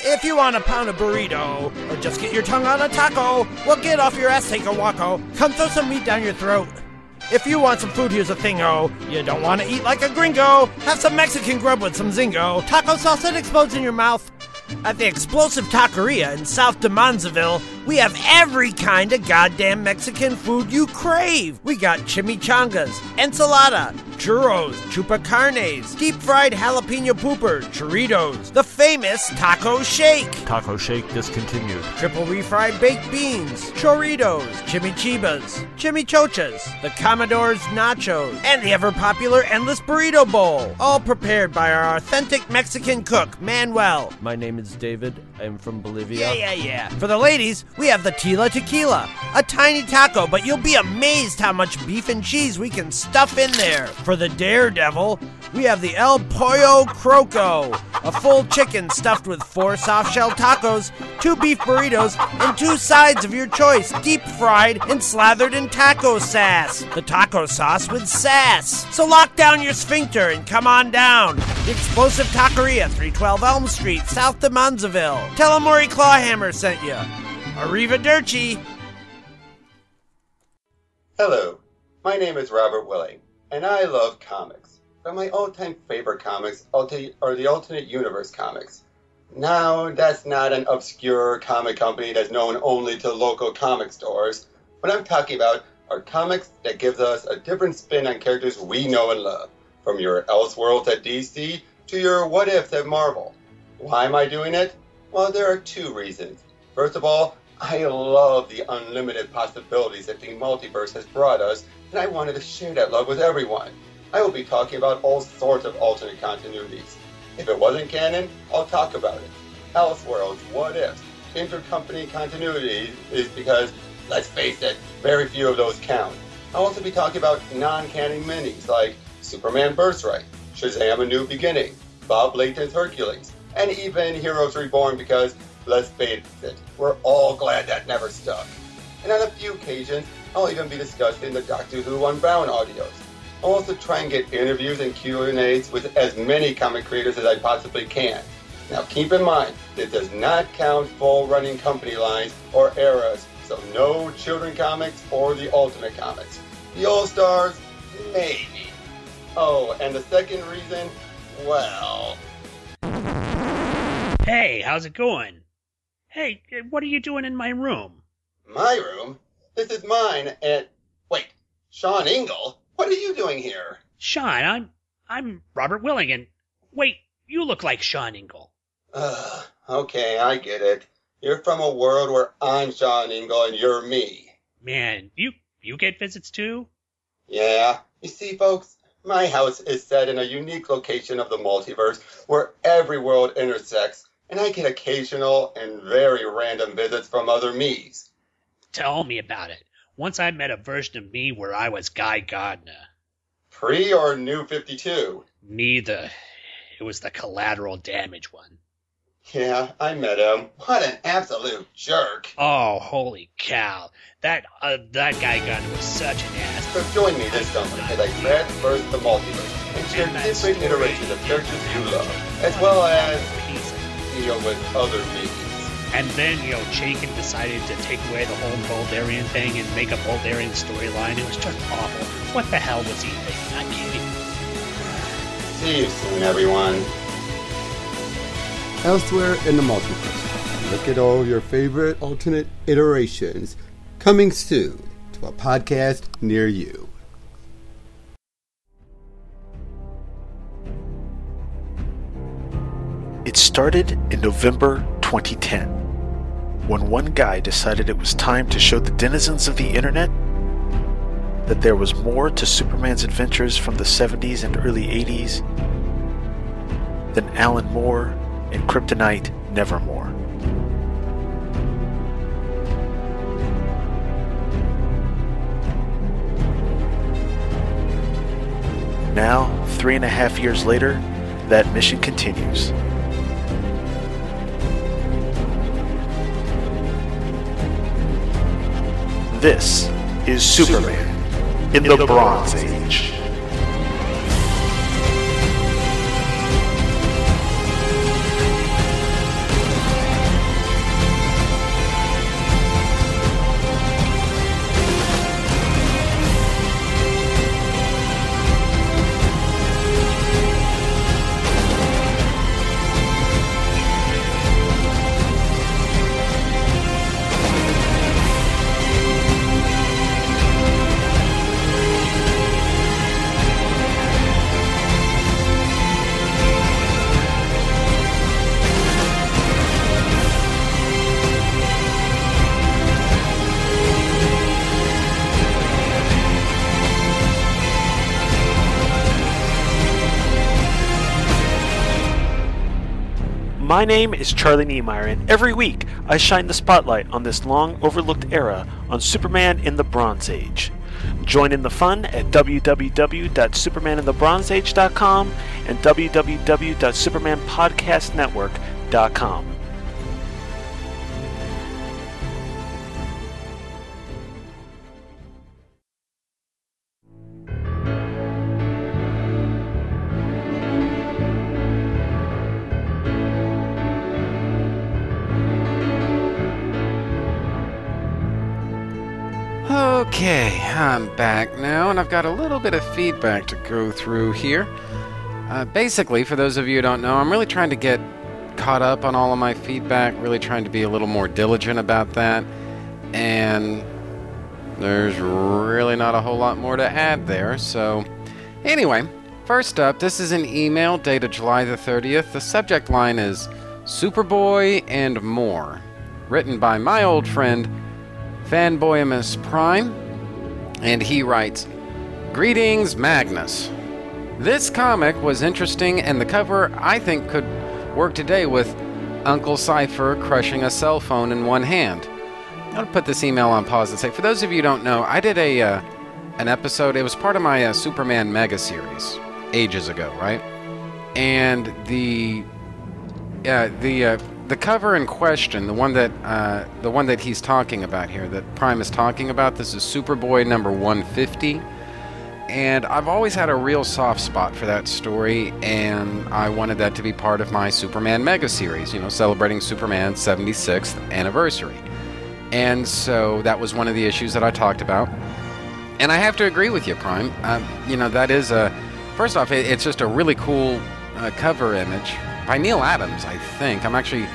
If you want a pound of burrito, or just get your tongue on a taco, well, get off your ass, take a waco. Oh. Come throw some meat down your throat. If you want some food, here's a thingo. Oh. You don't want to eat like a gringo? Have some Mexican grub with some zingo. Taco sauce that explodes in your mouth. At the Explosive Taqueria in South de Monzaville, we have every kind of goddamn Mexican food you crave. We got chimichangas, ensalada, churros, chupacarnes, deep fried jalapeno pooper, churritos, the famous taco shake, Taco Shake discontinued. triple refried baked beans, chorritos, chimichibas, chimichochas, the Commodore's nachos, and the ever popular endless burrito bowl. All prepared by our authentic Mexican cook, Manuel. My name is David. I'm from Bolivia. Yeah, yeah, yeah. For the ladies, we have the Tila Tequila, a tiny taco, but you'll be amazed how much beef and cheese we can stuff in there. For the daredevil, we have the El Pollo Croco, a full chicken stuffed with four soft shell tacos, two beef burritos, and two sides of your choice, deep fried and slathered in taco sass. The taco sauce with sass. So lock down your sphincter and come on down. The Explosive Taqueria, 312 Elm Street, South de Monzaville. Tell 'em Maury Clawhammer sent you. Arrivederci. Hello, my name is Robert Willing, and I love comics. But my all-time favorite comics are the Alternate Universe comics. Now, that's not an obscure comic company that's known only to local comic stores. What I'm talking about are comics that gives us a different spin on characters we know and love, from your Elseworlds at DC to your What Ifs at Marvel. Why am I doing it? Well, there are two reasons. First of all, I love the unlimited possibilities that the multiverse has brought us, and I wanted to share that love with everyone. I will be talking about all sorts of alternate continuities. If it wasn't canon, I'll talk about it. Elseworlds, what ifs, intercompany continuity is because, let's face it, very few of those count. I'll also be talking about non-canon minis like Superman Birthright, Shazam A New Beginning, Bob Layton's Hercules, and even Heroes Reborn because, let's face it, we're all glad that never stuck. and on a few occasions, I'll even be discussing the Doctor Who Brown audios. I'll also try and get interviews and Q&As with as many comic creators as I possibly can. Now keep in mind, this does not count full running company lines or eras, so no Children Comics or the Ultimate Comics. The All-Stars, maybe. Oh, and the second reason, well... Hey, how's it going? Hey, what are you doing in my room? My room? This is mine, at. Wait, Sean Ingle? What are you doing here? Sean, I'm I'm Robert Willing, and wait, you look like Sean Ingle. Ugh, okay, I get it. You're from a world where I'm Sean Ingle and you're me. Man, you you get visits too? Yeah. You see, folks, my house is set in a unique location of the multiverse where every world intersects, and I get occasional and very random visits from other me's. Tell me about it. Once I met a version of me where I was Guy Gardner. Pre or New 52? Neither. It was the collateral damage one. Yeah, I met him. What an absolute jerk. Oh, holy cow. That uh, that Guy Gardner was such an ass. So join me this summer as I transverse the multiverse and share different iterations of characters you love, as well as deal with other me's. And then, you know, Chaykin decided to take away the whole Boldarian thing and make a Boldarian storyline. It was just awful. What the hell was he thinking? I'm kidding. See you soon, everyone. Elsewhere in the multiverse, look at all your favorite alternate iterations coming soon to a podcast near you. It started in November 2010 when one guy decided it was time to show the denizens of the internet that there was more to Superman's adventures from the 70s and early 80s than Alan Moore and Kryptonite Nevermore. Now, three and a half years later, that mission continues. This is Superman in the Bronze Age. My name is Charlie Niemeyer, and every week I shine the spotlight on this long overlooked era on Superman in the Bronze Age. Join in the fun at www.supermaninthebronzeage.com and www.supermanpodcastnetwork.com. I'm back now, and I've got a little bit of feedback to go through here. Uh, basically, for those of you who don't know, I'm really trying to get caught up on all of my feedback, really trying to be a little more diligent about that, and there's really not a whole lot more to add there. So, anyway, first up, this is an email dated July the 30th. The subject line is Superboy and More, written by my old friend. Fanboyamus Prime, and he writes Greetings, Magnus. This comic was interesting, and the cover I think could work today with Uncle Cypher crushing a cell phone in one hand. I'll put this email on pause and say, for those of you who don't know, I did a uh, an episode. It was part of my uh, Superman mega series ages ago, right? And the uh, the uh, the cover in question, the one that uh, the one that he's talking about here, that Prime is talking about, this is Superboy number 150. And I've always had a real soft spot for that story, and I wanted that to be part of my Superman Mega series, you know, celebrating Superman's 76th anniversary. And so that was one of the issues that I talked about. And I have to agree with you, Prime. Um, you know, that is a. First off, it's just a really cool uh, cover image by Neal Adams, I think. I'm actually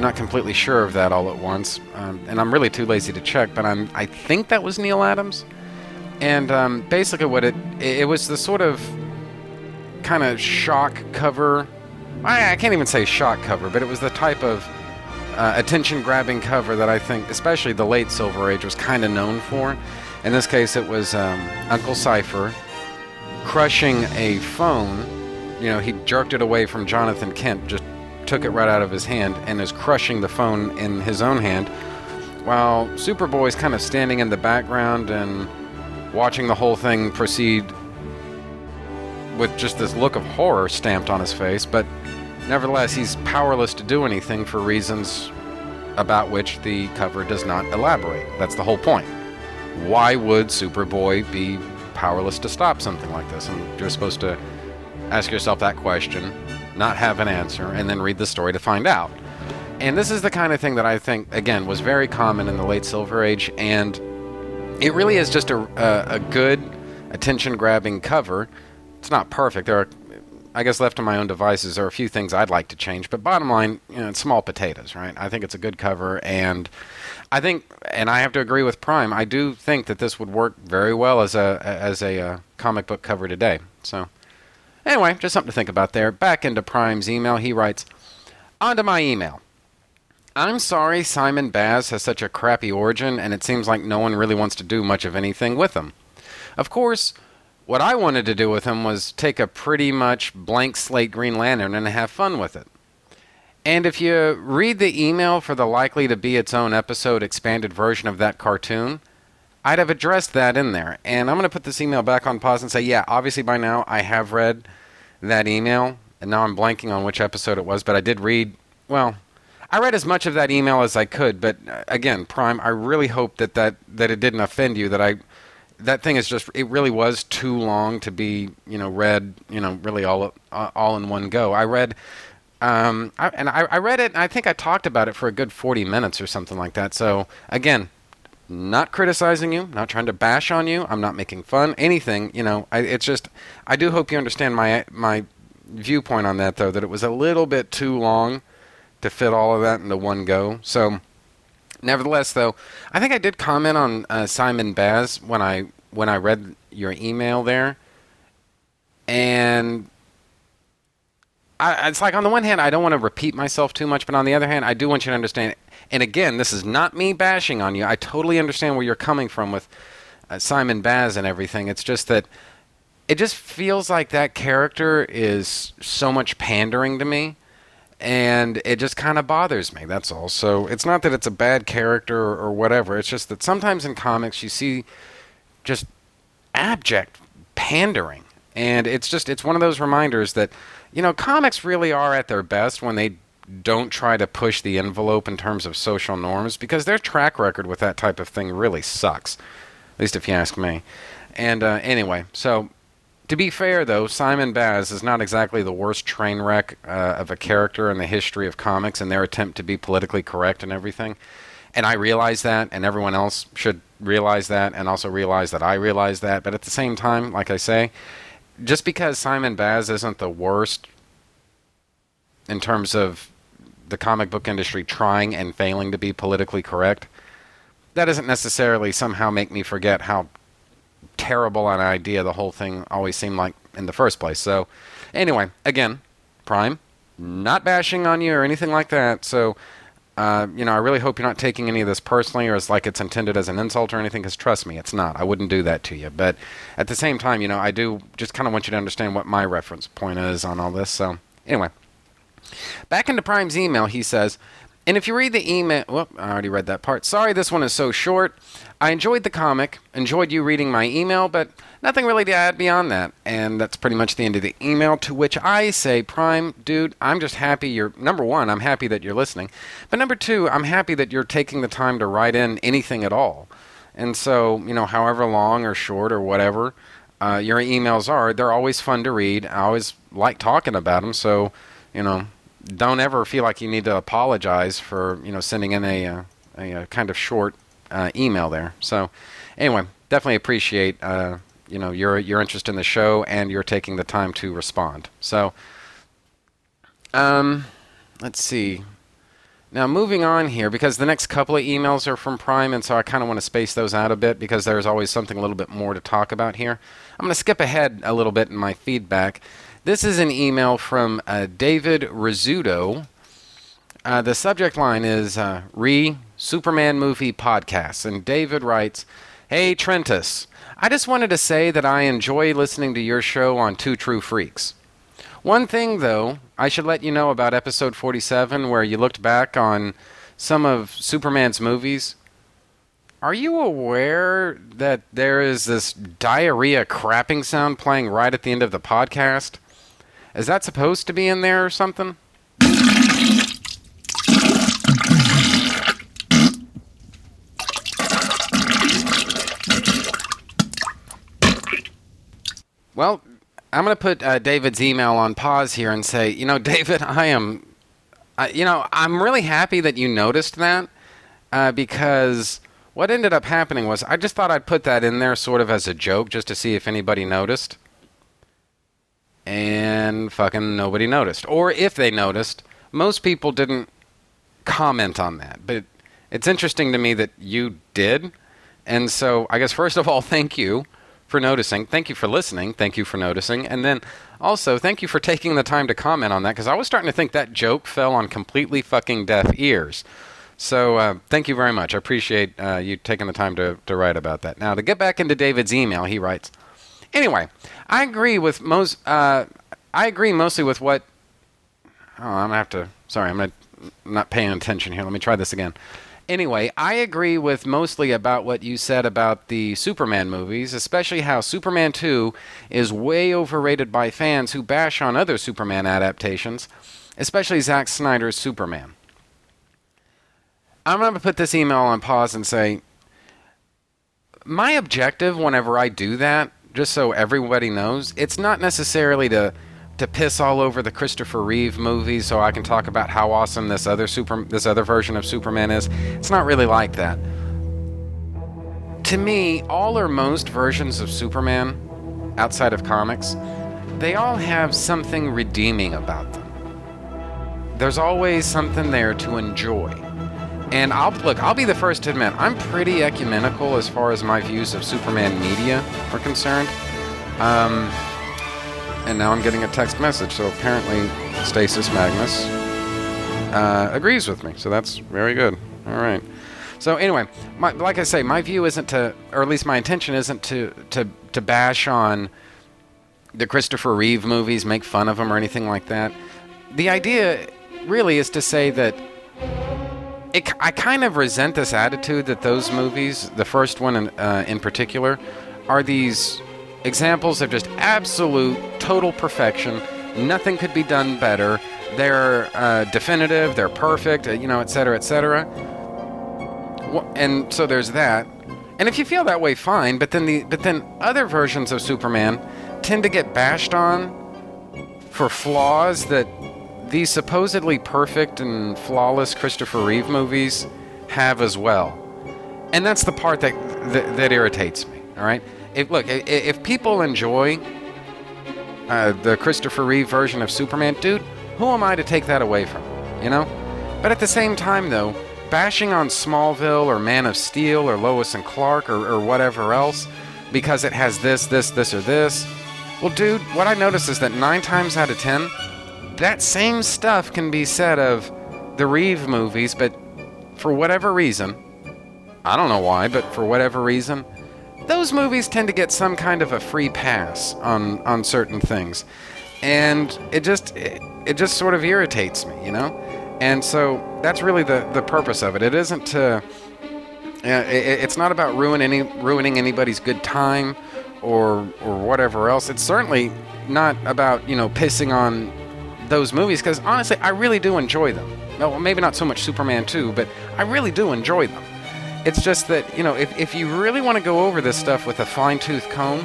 not completely sure of that all at once, um, and I'm really too lazy to check. But I'm. I think that was Neal Adams. And um, basically, what it it was the sort of kind of shock cover. I, I can't even say shock cover, but it was the type of uh, attention-grabbing cover that I think, especially the late Silver Age, was kind of known for. In this case, it was um, Uncle Cipher crushing a phone. You know, he jerked it away from Jonathan Kent, just took it right out of his hand, and is crushing the phone in his own hand, while Superboy's kind of standing in the background and watching the whole thing proceed with just this look of horror stamped on his face, but nevertheless, he's powerless to do anything for reasons about which the cover does not elaborate. That's the whole point. Why would Superboy be powerless to stop something like this? And you're supposed to ask yourself that question, not have an answer, and then read the story to find out. And this is the kind of thing that I think, again, was very common in the late Silver Age, and it really is just a, a, a good, attention grabbing cover. It's not perfect. There are, I guess, left to my own devices, there are a few things I'd like to change, but bottom line, you know, it's small potatoes, right? I think it's a good cover, and I think, and I have to agree with Prime, I do think that this would work very well as a, as a uh, comic book cover today. So, anyway, just something to think about there. Back into Prime's email, he writes, Onto my email. I'm sorry Simon Baz has such a crappy origin, and it seems like no one really wants to do much of anything with him. Of course, what I wanted to do with him was take a pretty much blank slate Green Lantern and have fun with it. And if you read the email for the likely to be its own episode expanded version of that cartoon, I'd have addressed that in there. And I'm going to put this email back on pause and say, yeah, obviously by now I have read that email, and now I'm blanking on which episode it was, but I did read, well, I read as much of that email as I could, but uh, again, Prime, I really hope that, that that it didn't offend you. That I that thing is just it really was too long to be you know read you know really all uh, all in one go. I read. Um, I, and I, I read it. I think I talked about it for a good 40 minutes or something like that. So again, not criticizing you, not trying to bash on you. I'm not making fun, anything. You know, I, it's just I do hope you understand my my viewpoint on that, though, that it was a little bit too long to fit all of that into one go. So, nevertheless, though, I think I did comment on uh, Simon Baz when I when I read your email there, and I, it's like on the one hand, I don't want to repeat myself too much, but on the other hand, I do want you to understand. And again, this is not me bashing on you. I totally understand where you're coming from with uh, Simon Baz and everything. It's just that it just feels like that character is so much pandering to me and it just kind of bothers me. That's all. So it's not that it's a bad character or, or, whatever. It's just that sometimes in comics you see just abject pandering, and it's just it's one of those reminders that you know comics really are at their best when they don't try to push the envelope in terms of social norms because their track record with that type of thing really sucks. At least if you ask me. And uh, anyway, so to be fair, though, Simon Baz is not exactly the worst train wreck uh, of a character in the history of comics in their attempt to be politically correct and everything. And I realize that, and everyone else should realize that, and also realize that I realize that. But at the same time, like I say, just because Simon Baz isn't the worst in terms of the comic book industry trying and failing to be politically correct, that doesn't necessarily somehow make me forget how terrible an idea the whole thing always seemed like in the first place. So, anyway, again, Prime, not bashing on you or anything like that. So, uh, you know, I really hope you're not taking any of this personally or as like it's intended as an insult or anything, because trust me, it's not. I wouldn't do that to you. But at the same time, you know, I do just kind of want you to understand what my reference point is on all this. So, anyway, back into Prime's email, he says, And if you read the email, well, I already read that part. Sorry, this one is so short. I enjoyed the comic, enjoyed you reading my email, but nothing really to add beyond that. And that's pretty much the end of the email. To which I say, Prime, dude, I'm just happy you're. Number one, I'm happy that you're listening. But number two, I'm happy that you're taking the time to write in anything at all. And so, you know, however long or short or whatever uh, your emails are, they're always fun to read. I always like talking about them. So, you know, don't ever feel like you need to apologize for you know sending in a a, a kind of short uh, email there. So anyway, definitely appreciate uh, you know your your interest in the show and you're taking the time to respond. So um, let's see. Now moving on here because the next couple of emails are from Prime and so I kind of want to space those out a bit because there's always something a little bit more to talk about here. I'm going to skip ahead a little bit in my feedback. This is an email from uh, David Rizzuto. Uh, the subject line is uh, Re Superman Movie Podcast. And David writes Hey, Trentus. I just wanted to say that I enjoy listening to your show on Two True Freaks. One thing, though, I should let you know about episode 47, where you looked back on some of Superman's movies. Are you aware that there is this diarrhea crapping sound playing right at the end of the podcast? Is that supposed to be in there or something? Well, I'm going to put uh, David's email on pause here and say, you know, David, I am, you know, I'm really happy that you noticed that uh, because what ended up happening was I just thought I'd put that in there sort of as a joke just to see if anybody noticed. And fucking nobody noticed. Or if they noticed, most people didn't comment on that. But it's interesting to me that you did. And so I guess, first of all, thank you for noticing. Thank you for listening. Thank you for noticing. And then also, thank you for taking the time to comment on that because I was starting to think that joke fell on completely fucking deaf ears. So uh, thank you very much. I appreciate uh, you taking the time to, to write about that. Now, to get back into David's email, he writes Anyway, I agree with most. Uh, I agree mostly with what. Oh, I'm gonna have to. Sorry, I'm not, not paying attention here. Let me try this again. Anyway, I agree with mostly about what you said about the Superman movies, especially how Superman 2 is way overrated by fans who bash on other Superman adaptations, especially Zack Snyder's Superman. I'm going to put this email on pause and say my objective whenever I do that, just so everybody knows, it's not necessarily to to piss all over the Christopher Reeve movies so I can talk about how awesome this other super this other version of Superman is. It's not really like that. To me, all or most versions of Superman outside of comics, they all have something redeeming about them. There's always something there to enjoy. And I'll look, I'll be the first to admit, I'm pretty ecumenical as far as my views of Superman media are concerned. Um, and now I'm getting a text message. So apparently, Stasis Magnus uh, agrees with me. So that's very good. All right. So anyway, my, like I say, my view isn't to, or at least my intention isn't to to to bash on the Christopher Reeve movies, make fun of them, or anything like that. The idea really is to say that it, I kind of resent this attitude that those movies, the first one in, uh, in particular, are these examples of just absolute, total perfection. Nothing could be done better. They're uh, definitive. They're perfect. Uh, you know, et cetera, et cetera. And so there's that. And if you feel that way, fine. But then the but then other versions of Superman tend to get bashed on for flaws that these supposedly perfect and flawless Christopher Reeve movies have as well. And that's the part that that, that irritates me. All right if, look, if, if people enjoy uh, the Christopher Reeve version of Superman, dude, who am I to take that away from? You know? But at the same time, though, bashing on Smallville or Man of Steel or Lois and Clark or, or whatever else because it has this, this, this, or this. Well, dude, what I notice is that nine times out of ten, that same stuff can be said of the Reeve movies, but for whatever reason, I don't know why, but for whatever reason, those movies tend to get some kind of a free pass on on certain things, and it just it, it just sort of irritates me, you know. And so that's really the, the purpose of it. It isn't to. Uh, it, it's not about ruin any, ruining anybody's good time or or whatever else. It's certainly not about you know pissing on those movies because honestly, I really do enjoy them. No, well, maybe not so much Superman 2, but I really do enjoy them. It's just that you know if if you really want to go over this stuff with a fine tooth comb,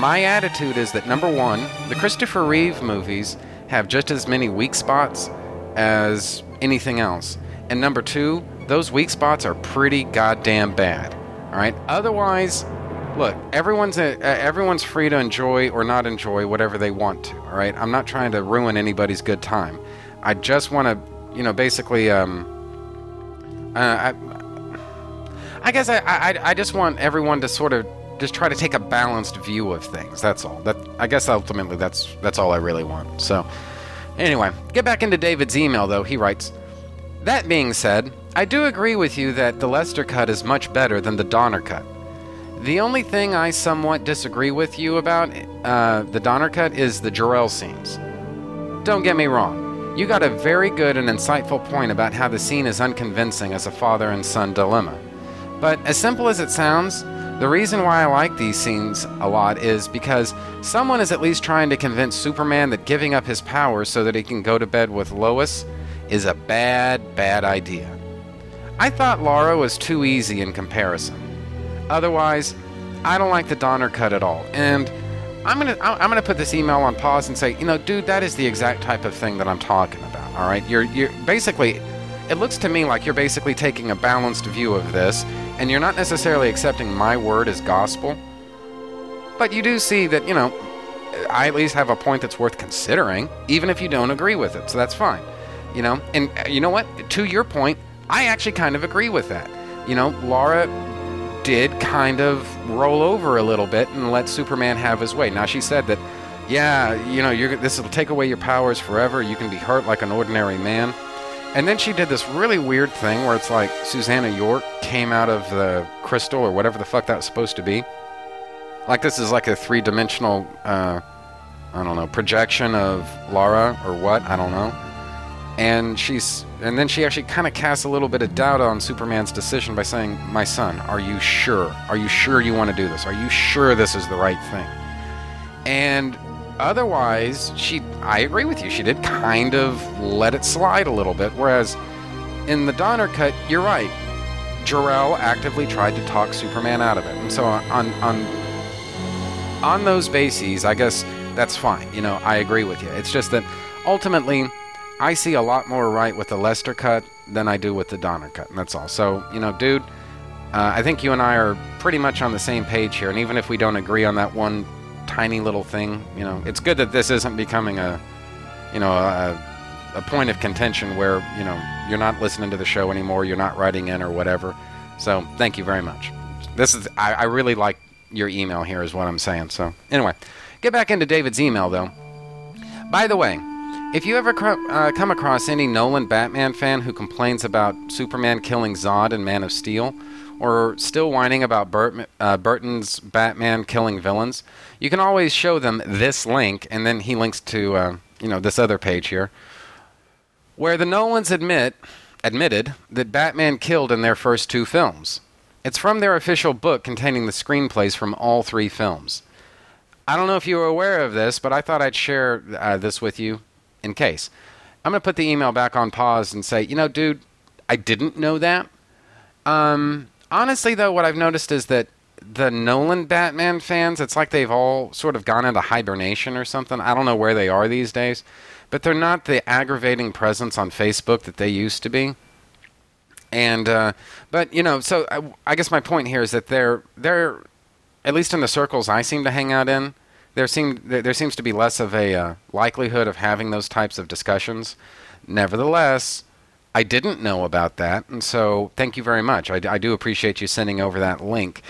my attitude is that number one, the Christopher Reeve movies have just as many weak spots as anything else. And number two, those weak spots are pretty goddamn bad. All right. Otherwise, look, everyone's a, uh, everyone's free to enjoy or not enjoy whatever they want to. All right. I'm not trying to ruin anybody's good time. I just want to, you know, basically, um, uh, I, I guess I, I, I just want everyone to sort of just try to take a balanced view of things. That's all. That I guess ultimately that's that's all I really want. So, anyway, get back into David's email though. He writes, "That being said, I do agree with you that the Lester cut is much better than the Donner cut. The only thing I somewhat disagree with you about uh, the Donner cut is the Jor-El scenes. Don't get me wrong. You got a very good and insightful point about how the scene is unconvincing as a father and son dilemma. But as simple as it sounds, the reason why I like these scenes a lot is because someone is at least trying to convince Superman that giving up his powers so that he can go to bed with Lois is a bad, bad idea. I thought Lara was too easy in comparison. Otherwise, I don't like the Donner cut at all. And I'm gonna I'm gonna put this email on pause and say, you know, dude, that is the exact type of thing that I'm talking about. All right, you're you're basically. It looks to me like you're basically taking a balanced view of this, and you're not necessarily accepting my word as gospel. But you do see that, you know, I at least have a point that's worth considering, even if you don't agree with it. So that's fine. You know, and uh, you know what? To your point, I actually kind of agree with that. You know, Lara did kind of roll over a little bit and let Superman have his way. Now she said that, yeah, you know, this will take away your powers forever. You can be hurt like an ordinary man. And then she did this really weird thing where it's like Susannah York came out of the crystal or whatever the fuck that was supposed to be. Like this is like a three-dimensional, uh, I don't know, projection of Lara or what? I don't know. And she's, and then she actually kind of casts a little bit of doubt on Superman's decision by saying, "My son, are you sure? Are you sure you want to do this? Are you sure this is the right thing?" And otherwise, she I agree with you. She did kind of let it slide a little bit. Whereas in the Donner cut, you're right. Jor-El actively tried to talk Superman out of it. And so on on on those bases, I guess that's fine. You know, I agree with you. It's just that ultimately I see a lot more right with the Lester cut than I do with the Donner cut, and that's all. So, you know, dude, uh, I think you and I are pretty much on the same page here, and even if we don't agree on that one tiny little thing. You know, it's good that this isn't becoming a, you know, a, a point of contention where you know you're not listening to the show anymore, you're not writing in or whatever. So thank you very much. This is I, I really like your email here, is what I'm saying. So anyway, get back into David's email though. By the way, if you ever cr- uh, come across any Nolan Batman fan who complains about Superman killing Zod in Man of Steel, or still whining about uh, Burton's Batman killing villains, you can always show them this link, and then he links to uh, you know this other page here, where the Nolans admit admitted that Batman killed in their first two films. It's from their official book containing the screenplays from all three films. I don't know if you were aware of this, but I thought I'd share uh, this with you in case. I'm going to put the email back on pause and say, you know, dude, I didn't know that. Um, honestly, though, what I've noticed is that the Nolan Batman fans, it's like they've all sort of gone into hibernation or something. I don't know where they are these days, but they're not the aggravating presence on Facebook that they used to be. And uh, but you know, so I, I guess my point here is that they're they're at least in the circles I seem to hang out in, there seem there seems to be less of a uh, likelihood of having those types of discussions. Nevertheless, I didn't know about that, and so thank you very much. I, I do appreciate you sending over that link.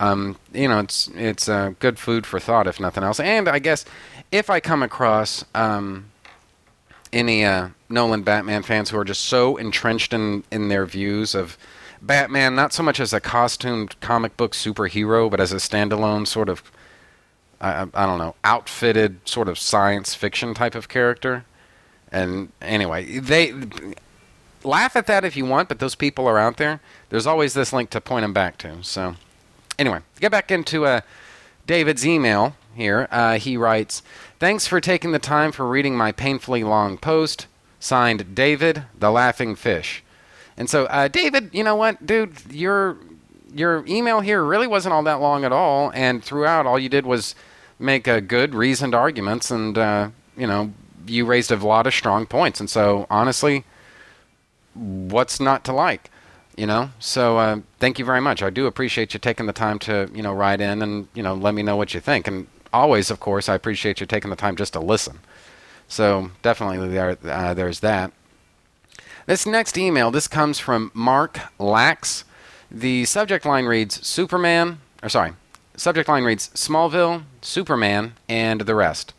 Um, you know, it's it's uh, good food for thought, if nothing else. And I guess if I come across um, any uh, Nolan Batman fans who are just so entrenched in in their views of Batman, not so much as a costumed comic book superhero, but as a standalone sort of I, I don't know outfitted sort of science fiction type of character. And anyway, they laugh at that if you want, but those people are out there. There's always this link to point them back to. So, anyway, get back into uh, David's email here, uh, he writes, "Thanks for taking the time for reading my painfully long post." Signed, David, the Laughing Fish. And so, uh, David, you know what, dude, your your email here really wasn't all that long at all, and throughout, all you did was make good, reasoned arguments, and uh, you know, you raised a lot of strong points. And so, honestly, what's not to like? You know, so uh, thank you very much. I do appreciate you taking the time to you know write in and you know let me know what you think. And always, of course, I appreciate you taking the time just to listen. So definitely there, uh, there's that. This next email, this comes from Mark Lax. The subject line reads Superman, or sorry, subject line reads Smallville, Superman, and the rest.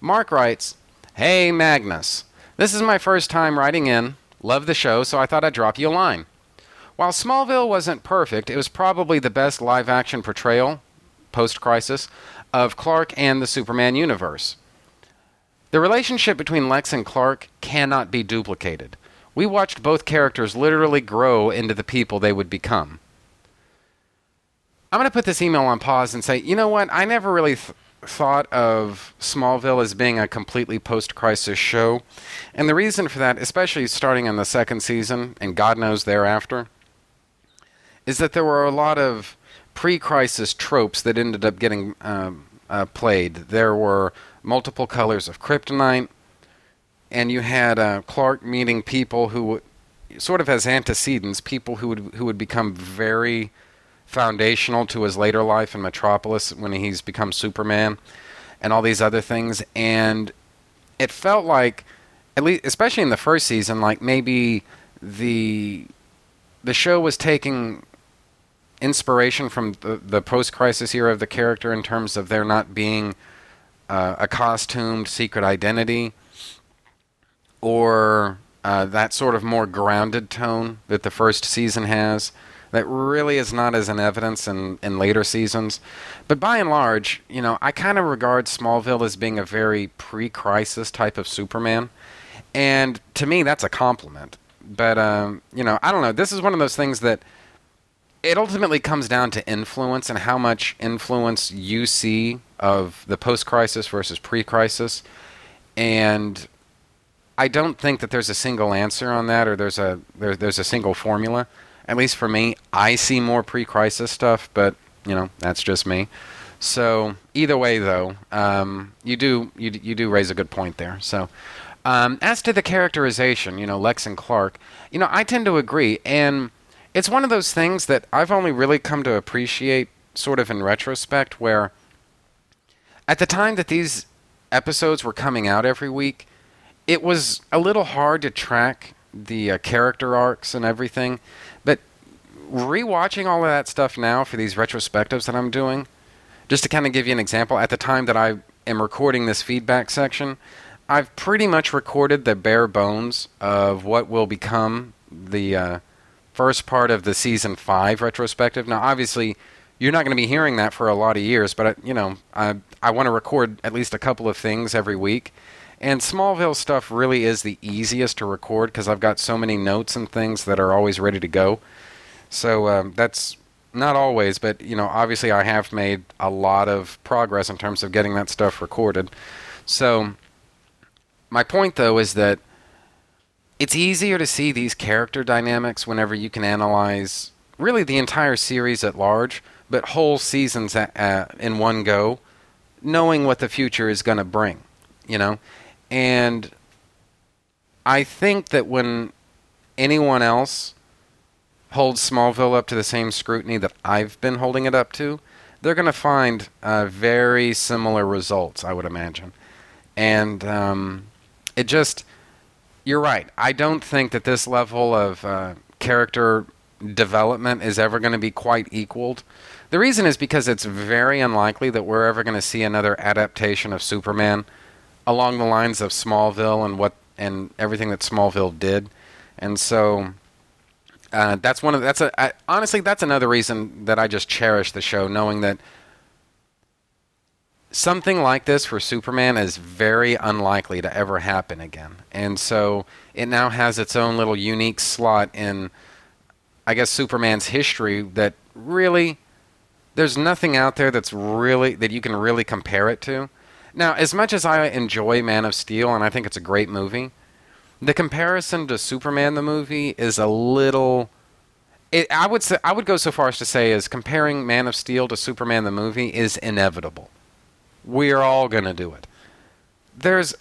Mark writes, Hey Magnus, this is my first time writing in. Love the show, so I thought I'd drop you a line. While Smallville wasn't perfect, it was probably the best live action portrayal, post crisis, of Clark and the Superman universe. The relationship between Lex and Clark cannot be duplicated. We watched both characters literally grow into the people they would become. I'm going to put this email on pause and say, you know what? I never really th- thought of Smallville as being a completely post crisis show. And the reason for that, especially starting in the second season and God knows thereafter, is that there were a lot of pre crisis tropes that ended up getting um, uh, played. There were multiple colors of kryptonite, and you had uh, Clark meeting people who, sort of as antecedents, people who would who would become very foundational to his later life in Metropolis when he's become Superman, and all these other things. And it felt like, at least, especially in the first season, like maybe the the show was taking inspiration from the, the post-crisis era of the character in terms of there not being uh, a costumed secret identity or uh, that sort of more grounded tone that the first season has that really is not as in evidence in, in later seasons. But by and large, you know, I kind of regard Smallville as being a very pre crisis type of Superman. And to me, that's a compliment. But, um, you know, I don't know. This is one of those things that it ultimately comes down to influence and how much influence you see of the post crisis versus pre crisis. And I don't think that there's a single answer on that or there's a there, there's a single formula. At least for me, I see more pre-crisis stuff, but you know that's just me. So either way, though, um, you do you you do raise a good point there. So um, as to the characterization, you know, Lex and Clark, you know, I tend to agree, and it's one of those things that I've only really come to appreciate, sort of in retrospect, where at the time that these episodes were coming out every week, it was a little hard to track the uh, character arcs and everything. But rewatching all of that stuff now for these retrospectives that I'm doing, just to kind of give you an example, at the time that I am recording this feedback section, I've pretty much recorded the bare bones of what will become the uh, first part of the season five retrospective. Now, obviously, you're not going to be hearing that for a lot of years, but you know, I I want to record at least a couple of things every week. And Smallville stuff really is the easiest to record because I've got so many notes and things that are always ready to go. So um, that's not always, but you know, obviously I have made a lot of progress in terms of getting that stuff recorded. So my point though is that it's easier to see these character dynamics whenever you can analyze really the entire series at large, but whole seasons at, in one go, knowing what the future is going to bring, you know. And I think that when anyone else holds Smallville up to the same scrutiny that I've been holding it up to, they're going to find uh, very similar results, I would imagine. And um, it just, you're right. I don't think that this level of uh, character development is ever going to be quite equaled. The reason is because it's very unlikely that we're ever going to see another adaptation of Superman along the lines of Smallville and what and everything that Smallville did, and so uh, that's one of that's a I, honestly that's another reason that I just cherish the show, knowing that something like this for Superman is very unlikely to ever happen again. And so it now has its own little unique slot in, I guess, Superman's history that really, there's nothing out there that's really, that you can really compare it to. Now, as much as I enjoy Man of Steel and I think it's a great movie, the comparison to Superman the movie is a little. It, I would say I would go so far as to say is comparing Man of Steel to Superman the movie is inevitable. We're all going to do it. There's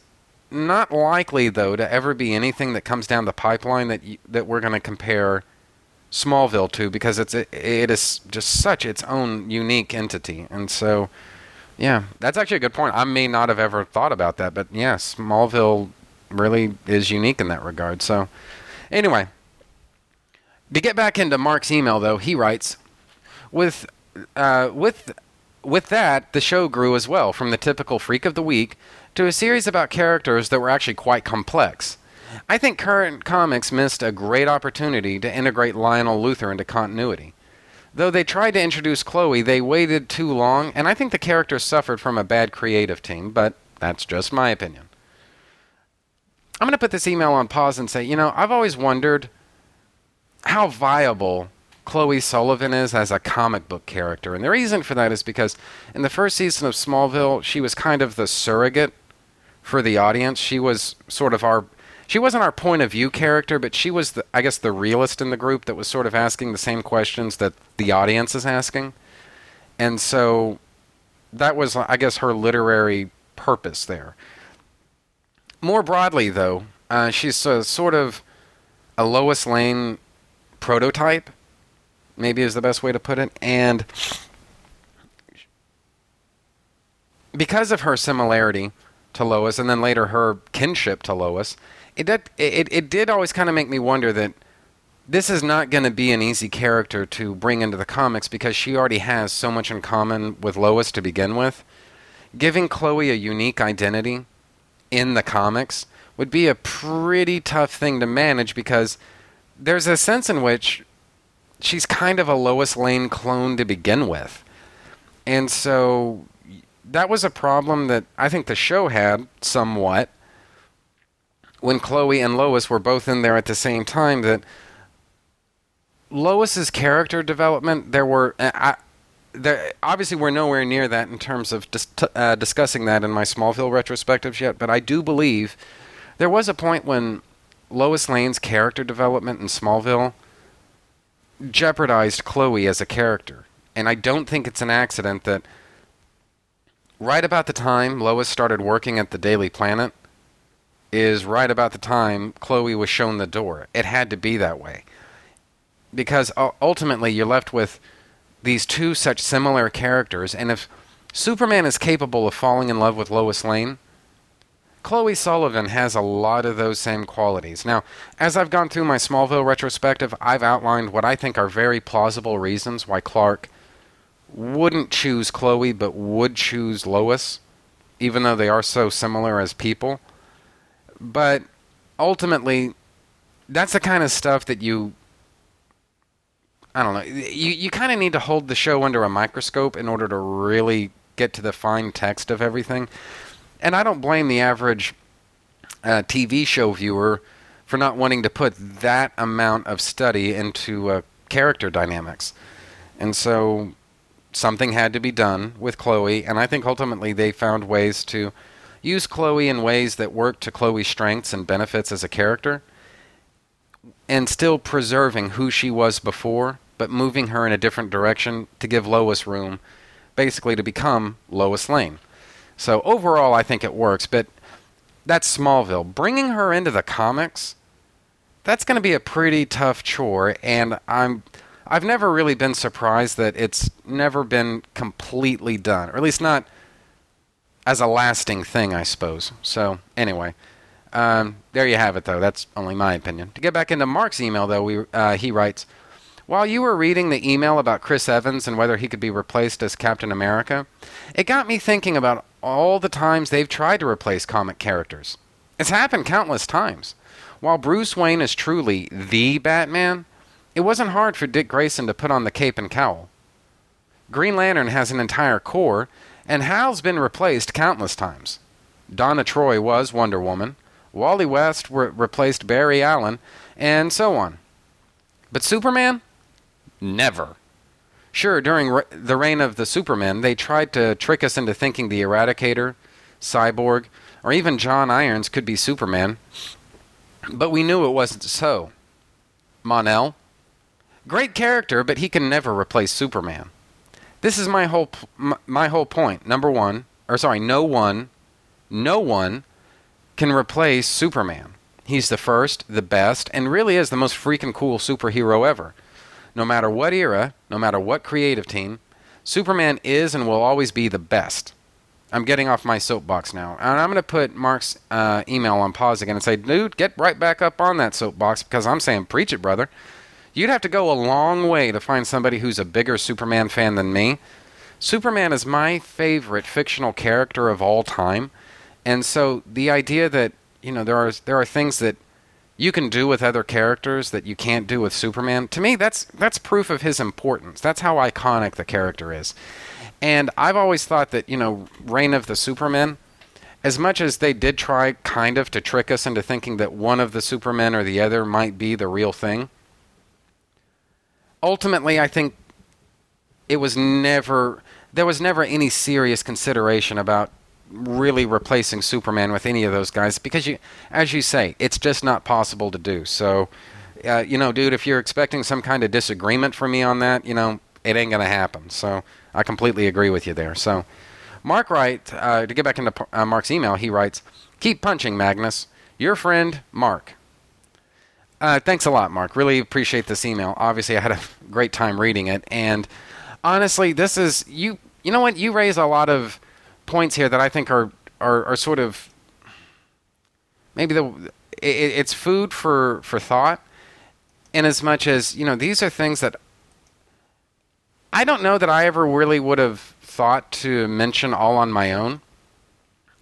not likely though to ever be anything that comes down the pipeline that you, that we're going to compare Smallville to because it's it, it is just such its own unique entity. And so yeah, that's actually a good point. I may not have ever thought about that, but yeah, Smallville really is unique in that regard. So anyway, to get back into Mark's email though, he writes with uh, with with that, the show grew as well, from the typical freak of the week to a series about characters that were actually quite complex. I think current comics missed a great opportunity to integrate Lionel Luthor into continuity. Though they tried to introduce Chloe, they waited too long, and I think the character suffered from a bad creative team, but that's just my opinion. I'm going to put this email on pause and say, you know, I've always wondered how viable Chloe Sullivan is as a comic book character. And the reason for that is because in the first season of Smallville, she was kind of the surrogate for the audience. She was sort of our she wasn't our point of view character, but she was the, I guess the realist in the group that was sort of asking the same questions that the audience is asking. And so that was I guess her literary purpose there. More broadly though, uh, she's a, sort of a Lois Lane prototype maybe is the best way to put it. And because of her similarity to Lois, and then later her kinship to Lois, it did, it, it did always kind of make me wonder that this is not going to be an easy character to bring into the comics because she already has so much in common with Lois to begin with. Giving Chloe a unique identity in the comics would be a pretty tough thing to manage because there's a sense in which she's kind of a Lois Lane clone to begin with. And so that was a problem that I think the show had somewhat when Chloe and Lois were both in there at the same time that Lois's character development there were I, there, obviously we're nowhere near that in terms of dis- uh, discussing that in my Smallville retrospectives yet, but I do believe there was a point when Lois Lane's character development in Smallville jeopardized Chloe as a character. And I don't think it's an accident that right about the time Lois started working at the Daily Planet is right about the time Chloe was shown the door. It had to be that way. Because uh, ultimately you're left with these two such similar characters, and if Superman is capable of falling in love with Lois Lane, Chloe Sullivan has a lot of those same qualities. Now, as I've gone through my Smallville retrospective, I've outlined what I think are very plausible reasons why Clark wouldn't choose Chloe but would choose Lois, even though they are so similar as people. But ultimately, that's the kind of stuff that you. I don't know. You, you kind of need to hold the show under a microscope in order to really get to the fine text of everything and I don't blame the average uh, TV show viewer for not wanting to put that amount of study into uh, character dynamics. And so something had to be done with Chloe, and I think ultimately they found ways to use Chloe in ways that work to Chloe's strengths and benefits as a character, and still preserving who she was before, but moving her in a different direction to give Lois room, basically to become Lois Lane. So overall, I think it works. But that's Smallville. Bringing her into the comics, that's going to be a pretty tough chore, and I'm. I've never really been surprised that it's never been completely done, or at least not as a lasting thing, I suppose. So, anyway, um, there you have it, though. That's only my opinion. To get back into Mark's email, though, we, uh, he writes While you were reading the email about Chris Evans and whether he could be replaced as Captain America, it got me thinking about all the times they've tried to replace comic characters. It's happened countless times. While Bruce Wayne is truly the Batman, it wasn't hard for Dick Grayson to put on the cape and cowl. Green Lantern has an entire corps, And Hal's been replaced countless times. Donna Troy was Wonder Woman. Wally West re- replaced Barry Allen, and so on. But Superman? Never. Sure, during re- the reign of the Supermen, they tried to trick us into thinking the Eradicator, Cyborg, or even John Irons could be Superman, but we knew it wasn't so. Mon-El? Great character, but he can never replace Superman. This is my whole p- m- my whole point. Number 1, or sorry, no one no one can replace Superman. He's the first, the best, and really is the most freaking cool superhero ever. No matter what era, no matter what creative team, Superman is and will always be the best. I'm getting off my soapbox now. And I'm going to put Mark's uh, email on pause again and say, dude, get right back up on that soapbox because I'm saying, preach it, brother. You'd have to go a long way to find somebody who's a bigger Superman fan than me. Superman is my favorite fictional character of all time. And so the idea that, you know, there are there are things that you can do with other characters that you can't do with Superman, to me that's that's proof of his importance. That's how iconic the character is. And I've always thought that, you know, Reign of the Supermen, as much as they did try kind of to trick us into thinking that one of the Supermen or the other might be the real thing, ultimately I think it was never there was never any serious consideration about really replacing Superman with any of those guys because you as you say, it's just not possible to do. So uh, you know, dude, if you're expecting some kind of disagreement from me on that, you know, it ain't gonna happen. So I completely agree with you there. So, Mark write uh, to get back into uh, Mark's email. He writes, "Keep punching, Magnus. Your friend, Mark." Uh, thanks a lot, Mark. Really appreciate this email. Obviously, I had a great time reading it, and honestly, this is you. You know what? You raise a lot of points here that I think are are, are sort of maybe the it, it's food for for thought. In as much as you know, these are things that I don't know that I ever really would have thought to mention all on my own.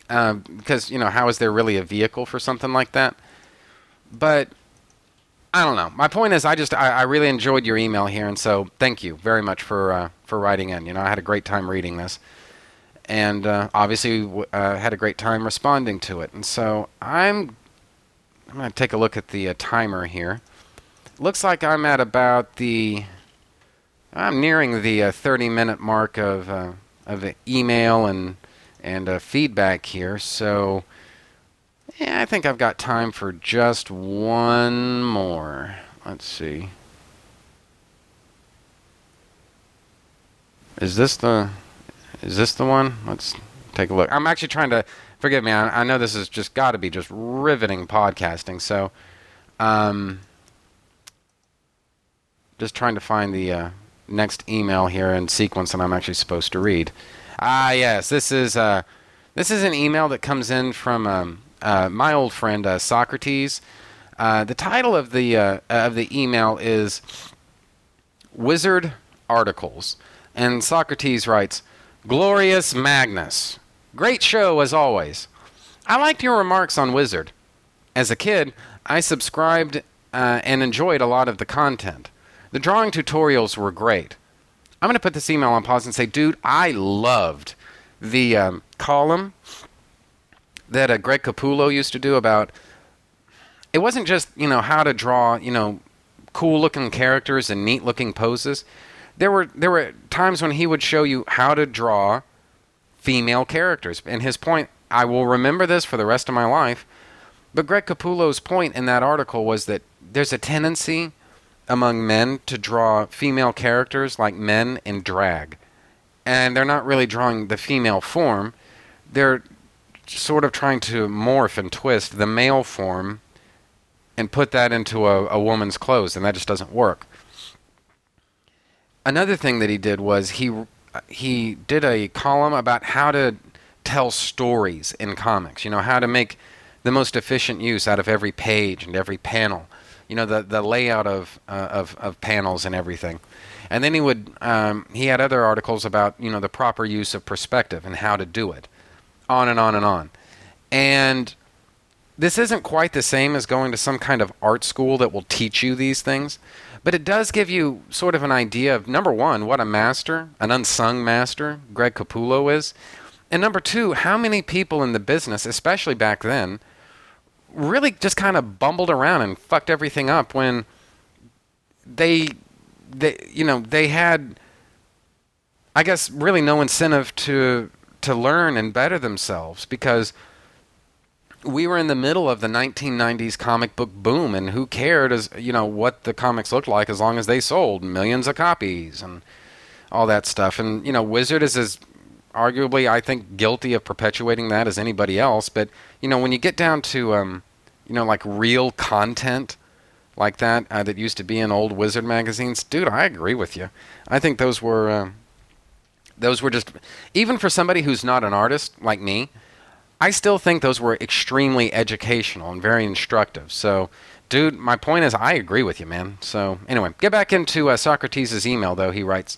Uh, because, you know, how is there really a vehicle for something like that? But I don't know. My point is, I just I, I really enjoyed your email here, and so thank you very much for uh, for writing in. You know, I had a great time reading this, and uh, obviously uh, had a great time responding to it. And so I'm I'm going to take a look at the uh, timer here. Looks like I'm at about the I'm nearing the uh, 30 minute mark of uh, of email and and feedback here, so yeah, I think I've got time for just one more. Let's see. Is this the is this the one? Let's take a look. I'm actually trying to forgive me. I, I know this is just got to be just riveting podcasting. So, um, just trying to find the uh, next email here in sequence that I'm actually supposed to read. Ah, yes, this is uh, this is an email that comes in from um, uh, my old friend uh, Socrates. Uh, the title of the uh, of the email is Wizard Articles, and Socrates writes, "Glorious Magnus, great show as always. I liked your remarks on Wizard. As a kid, I subscribed uh, and enjoyed a lot of the content." The drawing tutorials were great. I'm going to put this email on pause and say, dude, I loved the um, column that uh, Greg Capullo used to do about. It wasn't just you know how to draw you know cool looking characters and neat looking poses. There were there were times when he would show you how to draw female characters. And his point, I will remember this for the rest of my life. But Greg Capullo's point in that article was that there's a tendency among men to draw female characters like men in drag. And they're not really drawing the female form. They're sort of trying to morph and twist the male form and put that into a, a woman's clothes, and that just doesn't work. Another thing that he did was he he did a column about how to tell stories in comics. You know, how to make the most efficient use out of every page and every panel you know the the layout of uh, of of panels and everything. And then he would um, he had other articles about you know the proper use of perspective and how to do it, on and on and on. And this isn't quite the same as going to some kind of art school that will teach you these things, but it does give you sort of an idea of number one, what a master, an unsung master, Greg Capullo is, and number two, how many people in the business, especially back then, really just kind of bumbled around and fucked everything up when they, they, you know, they had, I guess, really no incentive to to learn and better themselves because we were in the middle of the 1990s comic book boom, and who cared as you know what the comics looked like as long as they sold millions of copies and all that stuff. And you know, Wizard is as arguably, I think, guilty of perpetuating that as anybody else. But you know, when you get down to um, you know, like real content like that uh, that used to be in old Wizard magazines, dude, I agree with you. I think those were uh, those were just even for somebody who's not an artist like me. I still think those were extremely educational and very instructive. So, dude, my point is, I agree with you, man. So, anyway, get back into uh, Socrates' email, though. He writes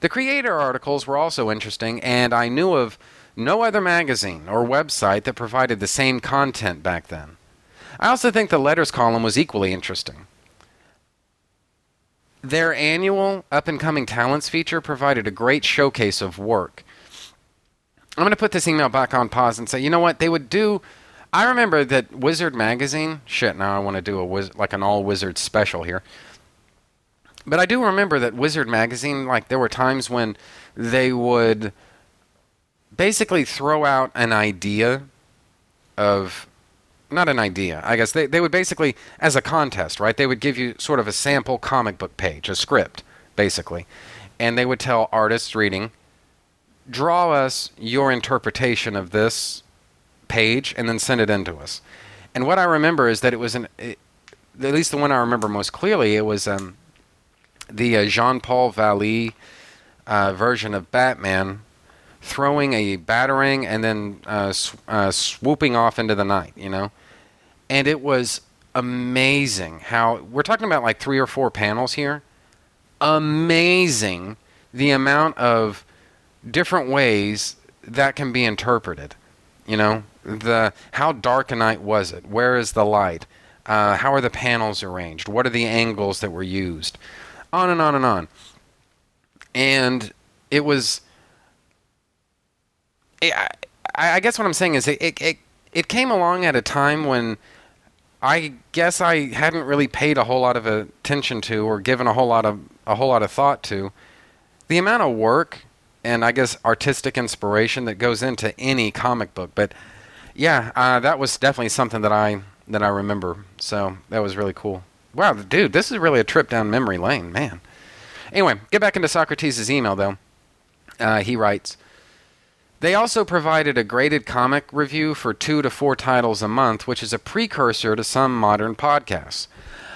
The creator articles were also interesting, and I knew of no other magazine or website that provided the same content back then. I also think the letters column was equally interesting. Their annual up and coming talents feature provided a great showcase of work. I'm going to put this email back on pause and say, you know what? They would do. I remember that Wizard magazine. Shit, now I want to do a wiz- like an all Wizard special here. But I do remember that Wizard magazine. Like there were times when they would basically throw out an idea of not an idea. I guess they, they would basically, as a contest, right? They would give you sort of a sample comic book page, a script, basically. And they would tell artists reading, draw us your interpretation of this page and then send it in to us. And what I remember is that it was an, it, at least the one I remember most clearly, it was um, the uh, Jean Paul Valley uh, version of Batman throwing a batarang and then uh, sw- uh, swooping off into the night, you know? And it was amazing how we're talking about like three or four panels here. Amazing the amount of different ways that can be interpreted. You know, the how dark a night was it? Where is the light? Uh, how are the panels arranged? What are the angles that were used? On and on and on. And it was I, I guess what I'm saying is it, it, it, it came along at a time when I guess I hadn't really paid a whole lot of attention to or given a whole lot of a whole lot of thought to the amount of work and I guess artistic inspiration that goes into any comic book. But yeah, uh, that was definitely something that I that I remember. So that was really cool. Wow, dude, this is really a trip down memory lane, man. Anyway, get back into Socrates' email though. Uh, he writes. They also provided a graded comic review for two to four titles a month, which is a precursor to some modern podcasts.